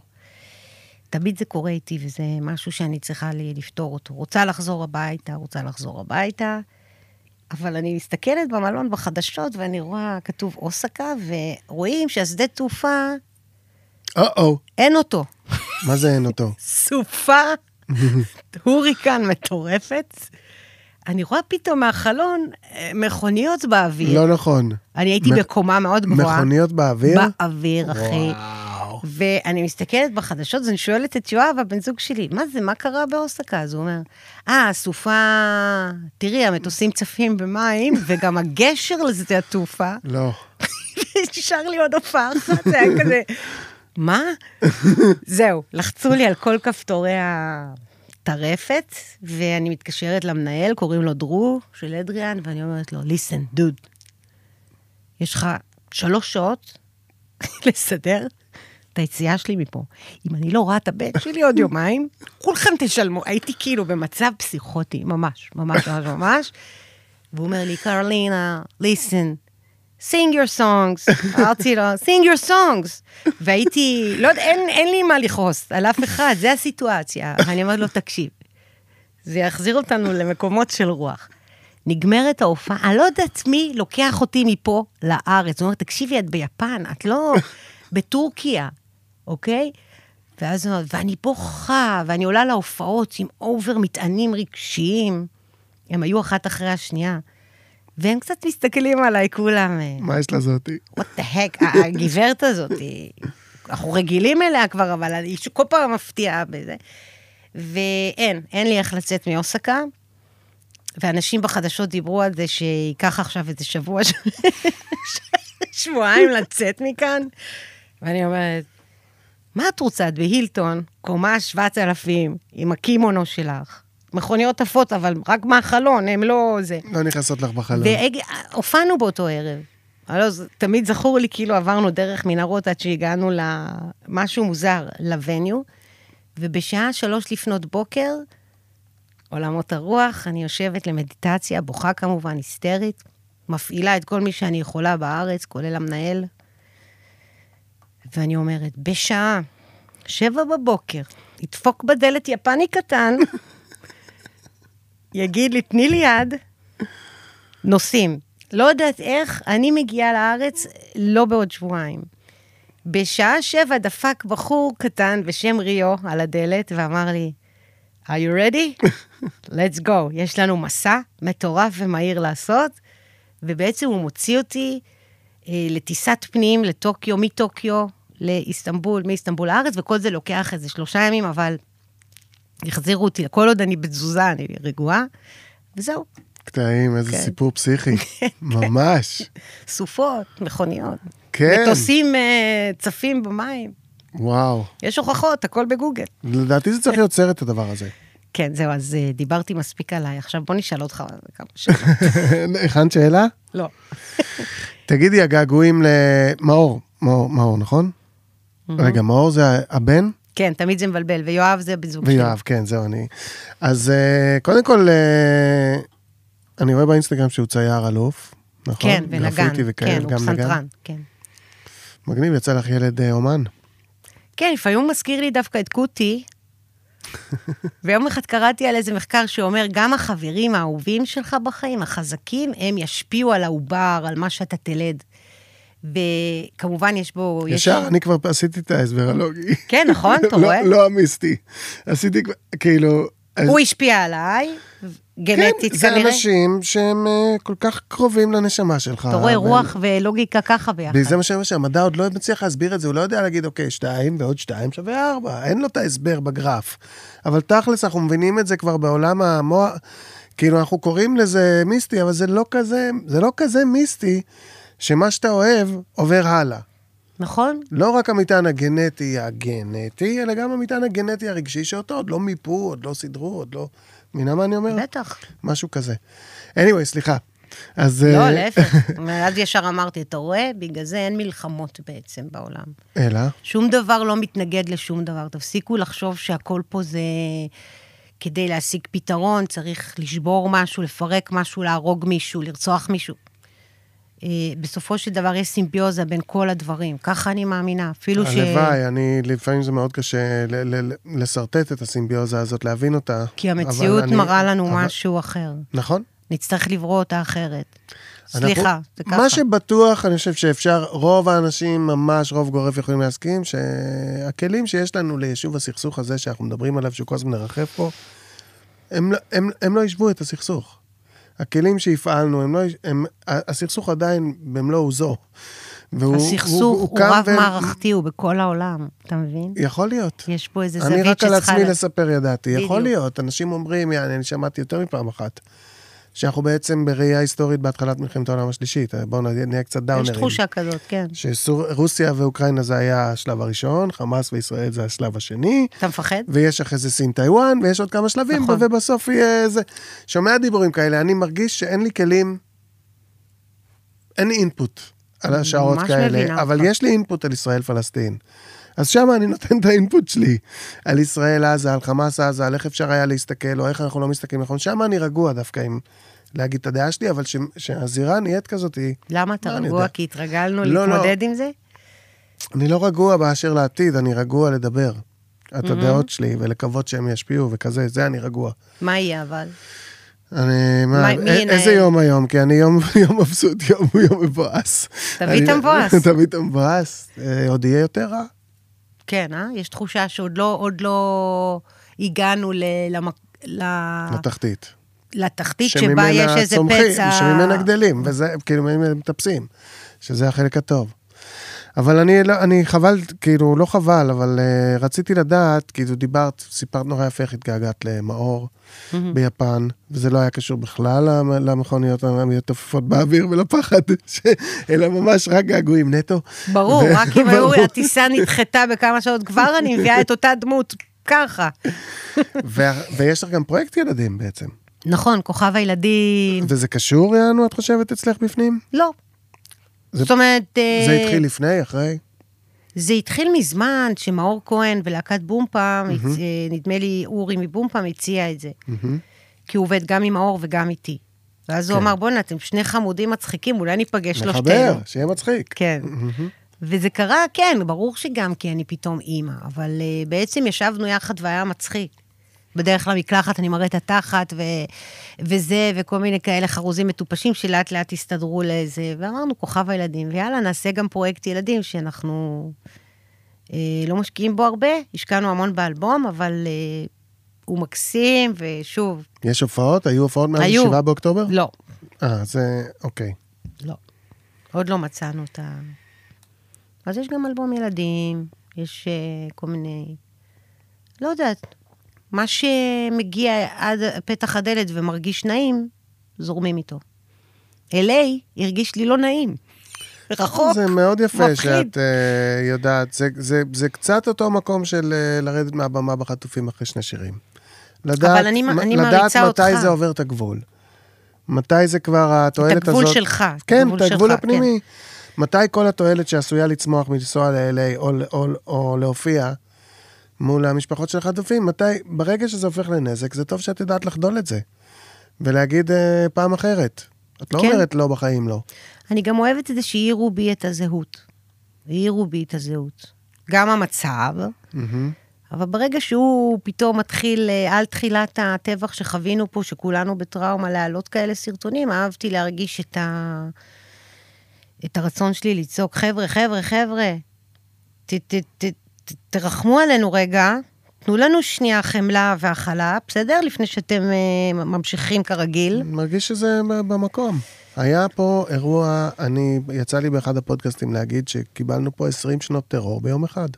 תמיד זה קורה איתי, וזה משהו שאני צריכה לפתור אותו. רוצה לחזור הביתה, רוצה לחזור הביתה, אבל אני מסתכלת במלון בחדשות, ואני רואה, כתוב אוסקה, ורואים שהשדה תעופה, או-או, אין אותו. מה זה אין אותו? סופה, הוריקן מטורפת. אני רואה פתאום מהחלון אה, מכוניות באוויר. לא נכון. אני הייתי מ- בקומה מאוד גבוהה. מכוניות באוויר? באוויר, אחי. וואו. ואני מסתכלת בחדשות, אז אני שואלת את יואב, הבן זוג שלי, מה זה, מה קרה באוסקה? אז הוא אומר, אה, הסופה, תראי, המטוסים צפים במים, וגם הגשר לשדה התעופה, לא. נשאר לי עוד הופעה אחת, זה היה כזה, מה? זהו, לחצו לי על כל כפתורי הטרפת, ואני מתקשרת למנהל, קוראים לו דרו, של אדריאן, ואני אומרת לו, listen, דוד, יש לך שלוש שעות לסדר את היציאה שלי מפה. אם אני לא רואה את הבן שלי עוד יומיים, כולכם תשלמו. הייתי כאילו במצב פסיכוטי, ממש, ממש, ממש, ממש. והוא אומר לי, קרלינה, listen, sing your songs. אמרתי לו, sing your songs. והייתי, לא יודע, אין, אין לי מה לכעוס על אף אחד, זה הסיטואציה. ואני אומרת לו, תקשיב, זה יחזיר אותנו למקומות של רוח. נגמרת ההופעה, אני לא יודעת מי לוקח אותי מפה לארץ. הוא אומר, תקשיבי, את ביפן, את לא בטורקיה, אוקיי? ואז הוא אומר, ואני בוכה, ואני עולה להופעות עם אובר מטענים רגשיים. הם היו אחת אחרי השנייה. והם קצת מסתכלים עליי, כולם, מה יש לזאתי? what the heck, הגברת הזאת, אנחנו רגילים אליה כבר, אבל היא כל פעם מפתיעה בזה. ואין, אין לי איך לצאת מאוסקה. ואנשים בחדשות דיברו על זה שייקח עכשיו איזה שבוע, שבועיים לצאת מכאן. ואני אומרת, מה את רוצה? את בהילטון, קומה 7,000, עם הקימונו שלך. מכוניות עפות, אבל רק מהחלון, הם לא זה. לא נכנסות לך בחלום. והופענו באותו ערב. זה תמיד זכור לי כאילו עברנו דרך מנהרות עד שהגענו למשהו מוזר, לווניו, ובשעה שלוש לפנות בוקר, עולמות הרוח, אני יושבת למדיטציה, בוכה כמובן, היסטרית, מפעילה את כל מי שאני יכולה בארץ, כולל המנהל, ואני אומרת, בשעה שבע בבוקר, ידפוק בדלת יפני קטן, יגיד לי, תני לי יד, נוסעים. לא יודעת איך, אני מגיעה לארץ לא בעוד שבועיים. בשעה שבע דפק בחור קטן בשם ריו על הדלת ואמר לי, are you ready? let's go. יש לנו מסע מטורף ומהיר לעשות, ובעצם הוא מוציא אותי לטיסת פנים לטוקיו, מטוקיו לאיסטנבול, מאיסטנבול לארץ, וכל זה לוקח איזה שלושה ימים, אבל החזירו אותי, כל עוד אני בתזוזה, אני רגועה, וזהו. קטעים, איזה כן. סיפור פסיכי. ממש. סופות, מכוניות. כן. מטוסים אה, צפים במים. וואו. יש הוכחות, הכל בגוגל. לדעתי זה צריך להיות סרט הדבר הזה. כן, זהו, אז אה, דיברתי מספיק עליי. עכשיו בוא נשאל אותך כמה שאלות. הכנת שאלה? לא. תגידי, הגעגועים למאור, מאור, מאור, נכון? רגע, מאור זה הבן? כן, תמיד זה מבלבל, ויואב זה בן זוג שלי. ויואב, כן, זהו, אני... אז אה, קודם כל, אה, אני רואה באינסטגרם שהוא צייר אלוף, נכון? כן, ונגן. גרפיטי וכאלה, כן, הוא. פסנתרן, כן. מגניב, יצא לך ילד אומן. כן, לפעמים הוא מזכיר לי דווקא את קוטי. ויום אחד קראתי על איזה מחקר שאומר, גם החברים האהובים שלך בחיים, החזקים, הם ישפיעו על העובר, על מה שאתה תלד. וכמובן יש בו... יש ישר, בו- אני כבר עשיתי את ההסבר הלוגי. כן, נכון, אתה לא- רואה? לא המיסטי. עשיתי כבר, כאילו... הוא השפיע עליי, גנטית כן, זה כנראה. אנשים שהם אה, כל כך קרובים לנשמה שלך. אתה רואה והם- רוח ולוגיקה ככה ביחד. וזה מה שאני אומר שהמדע עוד לא מצליח להסביר את זה, הוא לא יודע להגיד, אוקיי, שתיים ועוד שתיים שווה ארבע, אין לו את ההסבר בגרף. אבל תכלס, אנחנו מבינים את זה כבר בעולם המוח, כאילו, אנחנו קוראים לזה מיסטי, אבל זה לא כזה, זה לא כזה מיסטי, שמה שאתה אוהב עובר הלאה. נכון? לא רק המטען הגנטי הגנטי, אלא גם המטען הגנטי הרגשי, שאותו עוד לא מיפו, עוד לא סידרו, עוד לא... מבינה מה אני אומר? בטח. משהו כזה. anyway, סליחה. אז... לא, אה, להפך. אז ישר אמרתי, אתה רואה? בגלל זה אין מלחמות בעצם בעולם. אלא? שום דבר לא מתנגד לשום דבר. תפסיקו לחשוב שהכל פה זה... כדי להשיג פתרון, צריך לשבור משהו, לפרק משהו, להרוג מישהו, לרצוח מישהו. אה, בסופו של דבר יש סימביוזה בין כל הדברים. ככה אני מאמינה. אפילו ש... הלוואי, אני, לפעמים זה מאוד קשה ל- ל- ל- לשרטט את הסימביוזה הזאת, להבין אותה. כי המציאות אני- מראה לנו אבל- משהו אחר. נכון. נצטרך לברוא אותה אחרת. אנחנו- סליחה, זה ככה. מה שבטוח, אני חושב שאפשר, רוב האנשים, ממש רוב גורף יכולים להסכים, שהכלים שיש לנו ליישוב הסכסוך הזה, שאנחנו מדברים עליו, שהוא כל הזמן מרחף פה, הם, לא- הם, הם לא ישבו את הסכסוך. הכלים שהפעלנו, הם לא, הם, הסכסוך עדיין במלוא עוזו. והוא- הסכסוך הוא- הוא הוא קם ו- רב-מערכתי, הוא בכל העולם, אתה מבין? יכול להיות. יש פה איזה אני זווית רק על שצריכה... עצמי לה- לספר ידעתי, יכול. להיות. אנשים אומרים, יעני, אני שמעתי יותר מפעם אחת, שאנחנו בעצם בראייה היסטורית בהתחלת מלחמת העולם השלישית. בואו נהיה קצת דאונרים. יש תחושה כזאת, כן. שרוסיה ואוקראינה זה היה השלב הראשון, חמאס וישראל זה השלב השני, אתה מפחד? ויש אחרי זה סין טיוואן, ויש עוד כמה שלבים, נכון. ובסוף יהיה איזה... שומע דיבורים כאלה, אני מרגיש שאין לי כלים, אין לי אינפוט על השעות ממש כאלה, מבינה אבל אותך. יש לי אינפוט על ישראל-פלסטין. אז שם אני נותן את האינפוט שלי, על ישראל עזה, על חמאס עזה, על איך אפשר היה להסתכל, או איך אנחנו לא מסתכלים נכון. שם אני רגוע דווקא עם להגיד את הדעה שלי, אבל ש- שהזירה נהיית כזאת, היא... למה אתה לא, רגוע? כי התרגלנו לא, לא. להתמודד עם זה? אני לא רגוע באשר לעתיד, אני רגוע לדבר. את הדעות שלי, ולקוות שהם ישפיעו וכזה, זה אני רגוע. מה יהיה אבל? אני, מה, מי ינהל? איזה יום היום? כי אני יום, יום מבסוט, יום, יום מבואס. תביא את המבואס. תביא את המבואס. אה, עוד יהיה יותר רע? כן, אה? יש תחושה שעוד לא, עוד לא הגענו ל, למק... ל... לתחתית. לתחתית שבה יש איזה פצע. שממנה גדלים, וזה, כאילו, ממנה מטפסים. שזה החלק הטוב. אבל אני, לא, אני חבל, כאילו, לא חבל, אבל uh, רציתי לדעת, כאילו, דיברת, סיפרת נורא יפה איך התגעגעת למאור ביפן, וזה לא היה קשור בכלל למ- למכוניות המתעופפות באוויר ולפחד, ש... אלא ממש רק געגועים נטו. ברור, ו- רק אם. היו, הטיסה נדחתה בכמה שעות, כבר אני מביאה את אותה דמות, ככה. ו... ויש לך גם פרויקט ילדים בעצם. נכון, כוכב הילדים. וזה קשור, יענו, את חושבת, אצלך בפנים? לא. זה- זאת אומרת... אה, זה התחיל לפני, אחרי? זה התחיל מזמן, שמאור כהן ולהקת בומפם, הצ- אה, נדמה לי אורי מבומפם הציע את זה. כי הוא עובד גם עם מאור וגם איתי. ואז הוא כן. אמר, בוא'נה, אתם שני חמודים מצחיקים, אולי ניפגש שלושתנו. מחבר, שיהיה מצחיק. כן. וזה קרה, כן, ברור שגם כי אני פתאום אימא, אבל uh, בעצם ישבנו יחד והיה מצחיק. בדרך למקלחת אני מראה את התחת ו... וזה, וכל מיני כאלה חרוזים מטופשים שלאט לאט הסתדרו לאיזה, ואמרנו, כוכב הילדים, ויאללה, נעשה גם פרויקט ילדים שאנחנו אה, לא משקיעים בו הרבה, השקענו המון באלבום, אבל אה, הוא מקסים, ושוב, יש הופעות? היו הופעות מאז היו. 7 באוקטובר? לא, אה, זה, אוקיי. לא. עוד לא מצאנו את ה... אז יש גם אלבום ילדים, יש uh, כל מיני... לא יודעת. מה שמגיע עד פתח הדלת ומרגיש נעים, זורמים איתו. LA הרגיש לי לא נעים. רחוק, זה מאוד יפה מפחיד. שאת uh, יודעת, זה, זה, זה קצת אותו מקום של uh, לרדת מהבמה בחטופים אחרי שני שירים. לדעת, אני- מ- אני לדעת מתי אותך. זה עובר את הגבול. מתי זה כבר התועלת הזאת... הגבול שלך, את כן, הגבול את הגבול שלך, הפנימי. מתי כל התועלת שעשויה לצמוח מלנסוע ל-LA או, או, או להופיע מול המשפחות של החטופים, מתי, ברגע שזה הופך לנזק, זה טוב שאת יודעת לחדול את זה. ולהגיד אה, פעם אחרת. את לא כן. אומרת לא בחיים לא. אני גם אוהבת את זה שהעירו בי את הזהות. העירו בי את הזהות. גם המצב, מהמם. אבל ברגע שהוא פתאום מתחיל, אה, על תחילת הטבח שחווינו פה, שכולנו בטראומה, להעלות כאלה סרטונים, אהבתי להרגיש את, ה... את הרצון שלי לצעוק, חבר'ה, חבר'ה, חבר'ה, ת, ת, ת, תרחמו עלינו רגע, תנו לנו שנייה חמלה והכלה, בסדר? לפני שאתם אה, ממשיכים כרגיל. מרגיש שזה במקום. היה פה אירוע, אני, יצא לי באחד הפודקאסטים להגיד שקיבלנו פה 20 שנות טרור ביום אחד.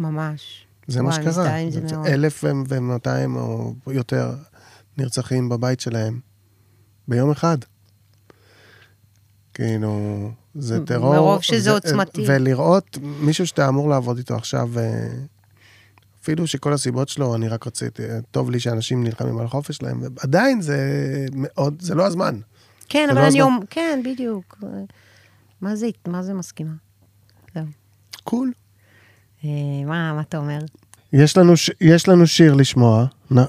ממש. זה מה שקרה. מזדהה עם זה מאוד. אלף ומאתיים או יותר נרצחים בבית שלהם ביום אחד. כאילו, זה טרור. מרוב שזה ו- עוצמתי. ולראות מישהו שאתה אמור לעבוד איתו עכשיו, אה, אפילו שכל הסיבות שלו, אני רק רציתי, טוב לי שאנשים נלחמים על החופש שלהם, עדיין זה מאוד, זה לא הזמן. כן, אבל לא אני. אומר, כן, בדיוק. מה זה, מה זה מסכימה? זהו. קול. אה, מה, מה אתה אומר? יש לנו. יש לנו שיר לשמוע,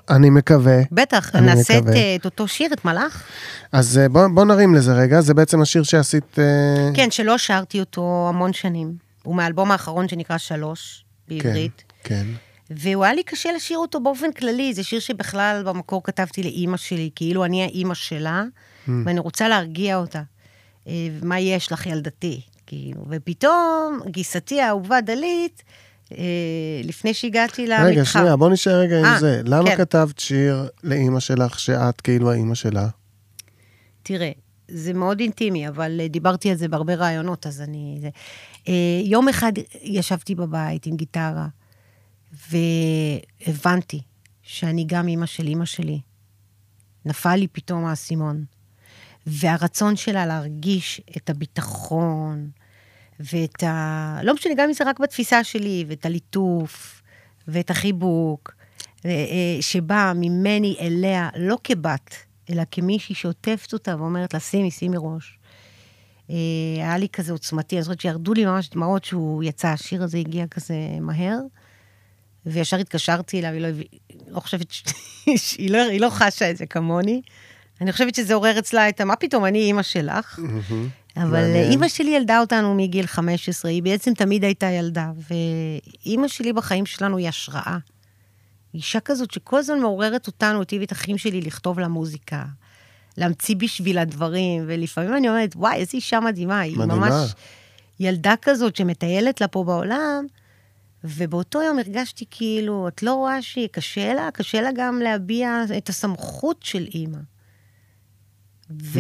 אני מקווה. בטח, אני נעשה את, מקווה. אה, את אותו שיר, את מלאך? אז אה, בוא, בוא נרים לזה רגע, זה בעצם השיר שעשית... אה, כן, שלא שרתי אותו המון שנים. הוא מהאלבום האחרון שנקרא שלוש, בעברית. כן. והוא היה לי קשה לשיר אותו באופן כללי, זה שיר שבכלל במקור כתבתי לאימא שלי, כאילו אני האימא שלה, Mm. ואני רוצה להרגיע אותה. מה יש לך ילדתי? כאילו, ופתאום גיסתי האהובה דלית, לפני שהגעתי למתחם... רגע, שנייה, בוא נשאר רגע עם אה, זה. למה כן. כתבת שיר לאימא שלך שאת כאילו האימא שלה? תראה, זה מאוד אינטימי, אבל אה, דיברתי על זה בהרבה רעיונות, אז אני... זה... אה, יום אחד ישבתי בבית עם גיטרה, והבנתי שאני גם אימא של אימא שלי. נפל לי פתאום האסימון. והרצון שלה להרגיש את הביטחון, ואת ה... לא משנה, גם אם זה רק בתפיסה שלי, ואת הליטוף, ואת החיבוק, אה, אה, שבא ממני אליה, לא כבת, אלא כמישהי שעוטפת אותה ואומרת לה, שימי, שימי ראש. אה, היה לי כזה עוצמתי, אני זוכרת שירדו לי ממש דמעות שהוא יצא, השיר הזה הגיע כזה מהר, וישר התקשרתי אליו, היא לא, לא חושבת, ש... היא, לא, היא לא חשה את זה כמוני. אני חושבת שזה עורר אצלה את ה... מה פתאום, אני אימא שלך. אבל מעניין. אימא שלי ילדה אותנו מגיל 15, היא בעצם תמיד הייתה ילדה, ואימא שלי בחיים שלנו היא השראה. אישה כזאת שכל הזמן מעוררת אותנו, אותי ואת אחים שלי, לכתוב לה מוזיקה, להמציא בשבילה דברים, ולפעמים אני אומרת, וואי, איזו אישה מדהימה, היא מדהימה. ממש ילדה כזאת שמטיילת לה פה בעולם, ובאותו יום הרגשתי כאילו, את לא רואה שקשה לה? קשה לה גם להביע את הסמכות של אימא. ו...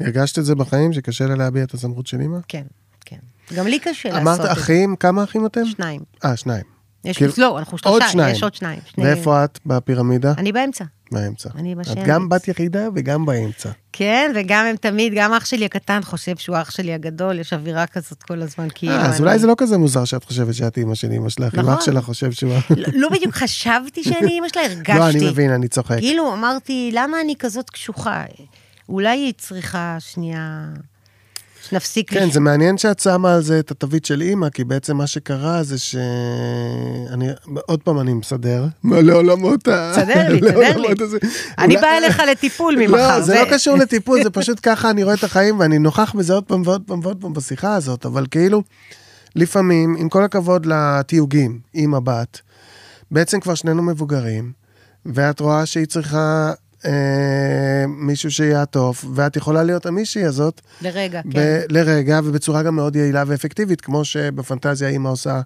הרגשת את זה בחיים, שקשה לה להביע את הסמכות של אימא? כן, כן. גם לי קשה לעשות אמרת את זה. אחים, כמה אחים אתם? שניים. אה, שניים. יש כאילו, לא, אנחנו עוד שלושה, שניים. יש עוד שניים. שני- ואיפה את בפירמידה? אני באמצע. באמצע. אני את בשמש. גם בת יחידה וגם באמצע. כן, וגם הם תמיד, גם אח שלי הקטן חושב שהוא אח שלי הגדול, יש אווירה כזאת כל הזמן, כאילו... אה, אז אני- אולי זה לא כזה מוזר שאת חושבת שאת אימא של אימא שלך, אם נכון. אח שלך חושב שהוא... לא- לא בדיוק חשבתי שאני אימא שלה, הרגשתי. לא, אני מבין, אני צוחק. כאילו, אמרתי, למה אני כזאת קשוחה? אולי היא צריכה שנייה... שנפסיק... כן, לש- זה מעניין שאת שמה על זה את התווית של אימא, כי בעצם מה שקרה זה ש... אני, עוד פעם אני מסדר. מה, לעולמות ה... תסדר לי, תסדר לי. הזה. אני באה אליך לטיפול ממחר. לא, זה לא קשור לטיפול, זה פשוט ככה אני רואה את החיים, ואני נוכח בזה עוד פעם ועוד פעם ועוד פעם בשיחה הזאת, אבל כאילו, לפעמים, עם כל הכבוד לתיוגים, עם הבת, בעצם כבר שנינו מבוגרים, ואת רואה שהיא צריכה אה, מישהו שיעטוף, ואת יכולה להיות המישהי הזאת, לרגע, כן. ב- לרגע, ובצורה גם מאוד יעילה ואפקטיבית, כמו שבפנטזיה אימא עושה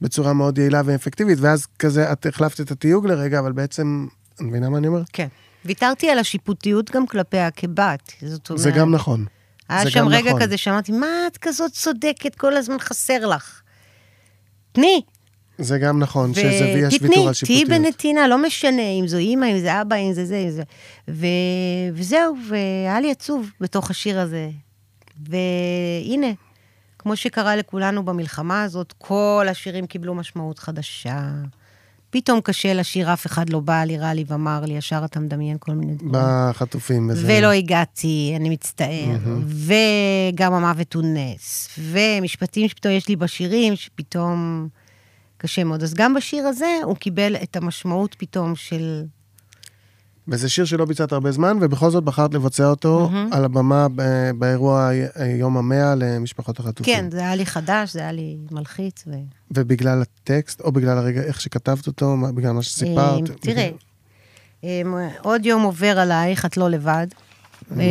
בצורה מאוד יעילה ואפקטיבית, ואז כזה את החלפת את התיוג לרגע, אבל בעצם, את מבינה מה אני אומר? כן. ויתרתי על השיפוטיות גם כלפיה כבת. זאת אומרת... זה גם נכון. היה שם רגע נכון. כזה שאמרתי, מה את כזאת צודקת, כל הזמן חסר לך. תני. זה גם נכון, שזה ויש ויתור על תהיי שיפוטיות. בנתינה, לא משנה אם זו אימא, אם זה אבא, אם זה זה, אם זה. ו... וזהו, והיה לי עצוב בתוך השיר הזה. והנה, כמו שקרה לכולנו במלחמה הזאת, כל השירים קיבלו משמעות חדשה. פתאום קשה לשיר, אף אחד לא בא לי, רע לי ואמר לי, ישר אתה מדמיין כל מיני דברים. בחטופים וזה. ולא הגעתי, אני מצטער. וגם המוות הוא נס. ומשפטים שפתאום יש לי בשירים, שפתאום קשה מאוד. אז גם בשיר הזה הוא קיבל את המשמעות פתאום של... וזה שיר שלא ביצעת הרבה זמן, ובכל זאת בחרת לבצע אותו על הבמה ב- באירוע יום המאה למשפחות החטופים. כן, זה היה לי חדש, זה היה לי מלחיץ. ו... ובגלל הטקסט, או בגלל הרגע, איך שכתבת אותו, בגלל מה שסיפרת. אה, תראה, אה, עוד יום עובר עלייך, את לא לבד. אה,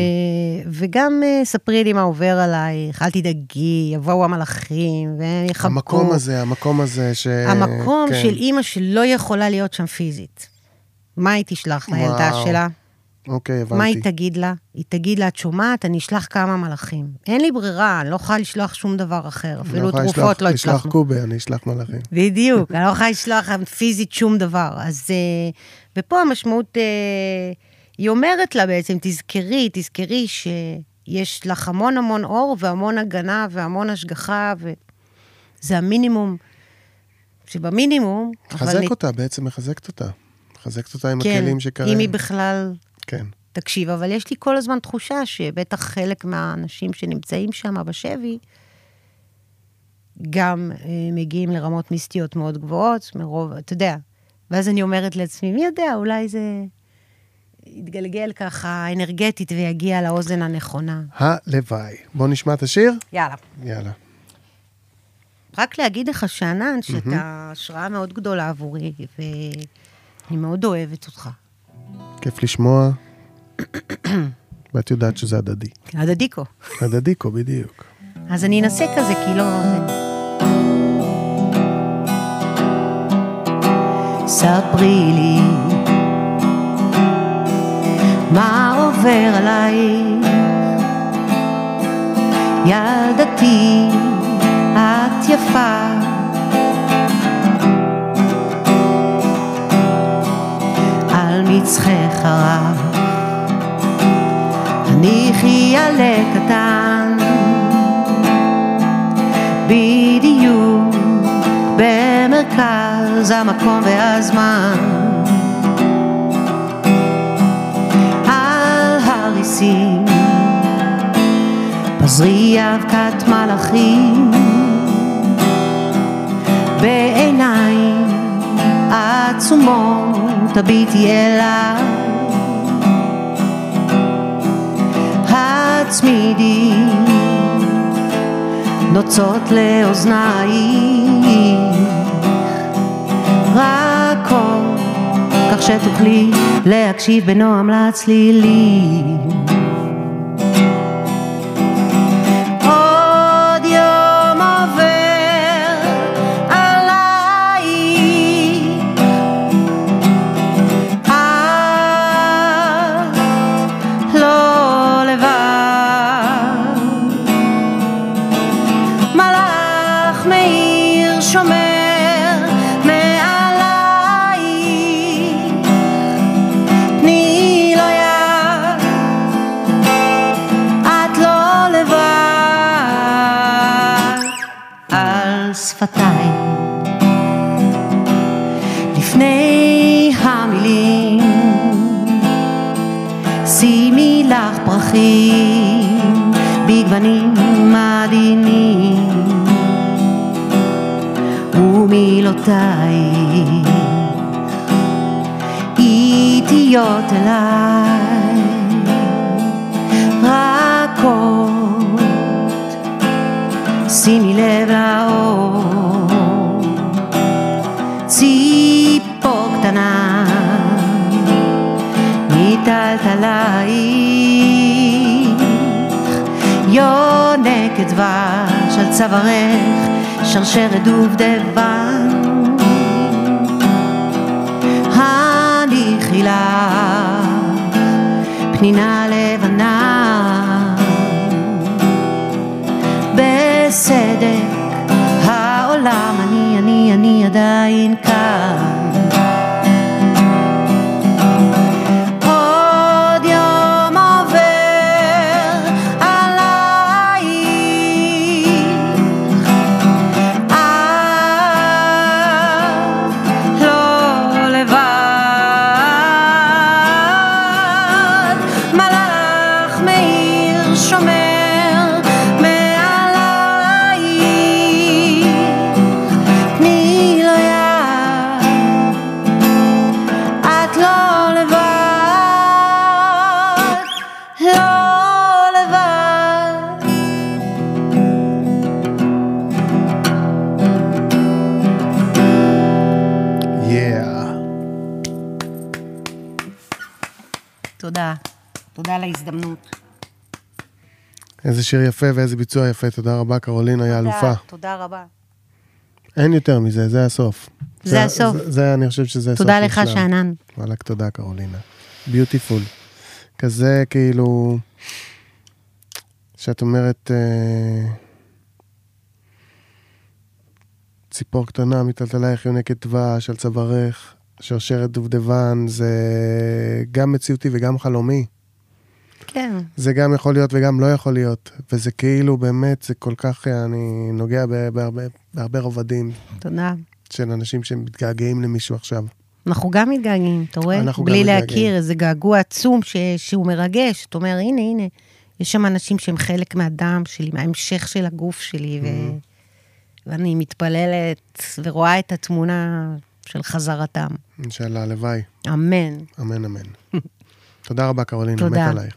וגם אה, ספרי לי מה עובר עלייך, אל תדאגי, יבואו המלאכים, והם יחבקו. המקום הזה, המקום הזה ש... המקום כן. של אימא שלא יכולה להיות שם פיזית. מה היא תשלח לילדה שלה? אוקיי, הבנתי. מה היא תגיד לה? היא תגיד לה, את שומעת? אני אשלח כמה מלאכים. אין לי ברירה, אני לא יכולה לשלוח שום דבר אחר. אפילו לא תרופות לא הצלחנו. קובה, אני אשלח מלאכים. בדיוק, אני לא יכולה לשלוח פיזית שום דבר. אז... אה, ופה המשמעות, אה, היא אומרת לה בעצם, תזכרי, תזכרי שיש לך המון המון אור והמון הגנה והמון השגחה, וזה המינימום שבמינימום... מחזק נ- אותה, בעצם מחזקת אותה. מחזקת אותה עם כן, הכלים שקרה. אם היא בכלל כן. תקשיב, אבל יש לי כל הזמן תחושה שבטח חלק מהאנשים שנמצאים שם בשבי, גם אה, מגיעים לרמות מיסטיות מאוד גבוהות, מרוב, אתה יודע, ואז אני אומרת לעצמי, מי יודע, אולי זה יתגלגל ככה אנרגטית ויגיע לאוזן הנכונה. הלוואי. בוא נשמע את השיר? יאללה. יאללה. רק להגיד לך, שאנן, שאתה השראה מאוד גדולה עבורי, ואני מאוד אוהבת אותך. כיף לשמוע. ואת יודעת שזה הדדי. הדדיקו. הדדיקו, בדיוק. אז אני אנסה כזה, כי לא... ספרי לי מה עובר עלייך, ילדתי, את יפה. על מצחך הרב, הניחי עלה קטן, בדיוק במרכז המקום והזמן. הריסים, פזרי אבקת מלאכים, בעיניים עצומות תביטי אליי. הצמידי נוצות לאוזנייך רכות כך שתוכלי להקשיב בנועם לצלילים אליי. רכות שימי לב לאור. ציפור קטנה מטלטלייך יונקת דבש על צווארך שרשרת דובדבן final. איזה שיר יפה ואיזה ביצוע יפה. תודה רבה, קרולינה, היא אלופה. תודה רבה. אין יותר מזה, זה הסוף. זה הסוף. זה, זה, אני חושב שזה הסוף. תודה לך. שאנן. וואלכ, תודה, קרולינה. ביוטיפול. כזה, כאילו, שאת אומרת, אה, ציפור קטנה מטלטלייך יונקת דבש על צווארך, שרשרת דובדבן, זה גם מציאותי וגם חלומי. כן. זה גם יכול להיות וגם לא יכול להיות, וזה כאילו באמת, זה כל כך, אני נוגע בהרבה, בהרבה רבדים תודה. של אנשים שמתגעגעים למישהו עכשיו. אנחנו גם מתגעגעים, אתה רואה? אנחנו גם בלי מתגעגעים. להכיר איזה געגוע עצום ש... שהוא מרגש. אתה אומר, הנה, הנה, יש שם אנשים שהם חלק מהדם שלי, מההמשך של הגוף שלי, ו... Mm-hmm. ואני מתפללת ורואה את התמונה של חזרתם. אינשאללה, הלוואי. אמן. אמן, אמן. תודה רבה, קרולינה, מת תודה. עלייך.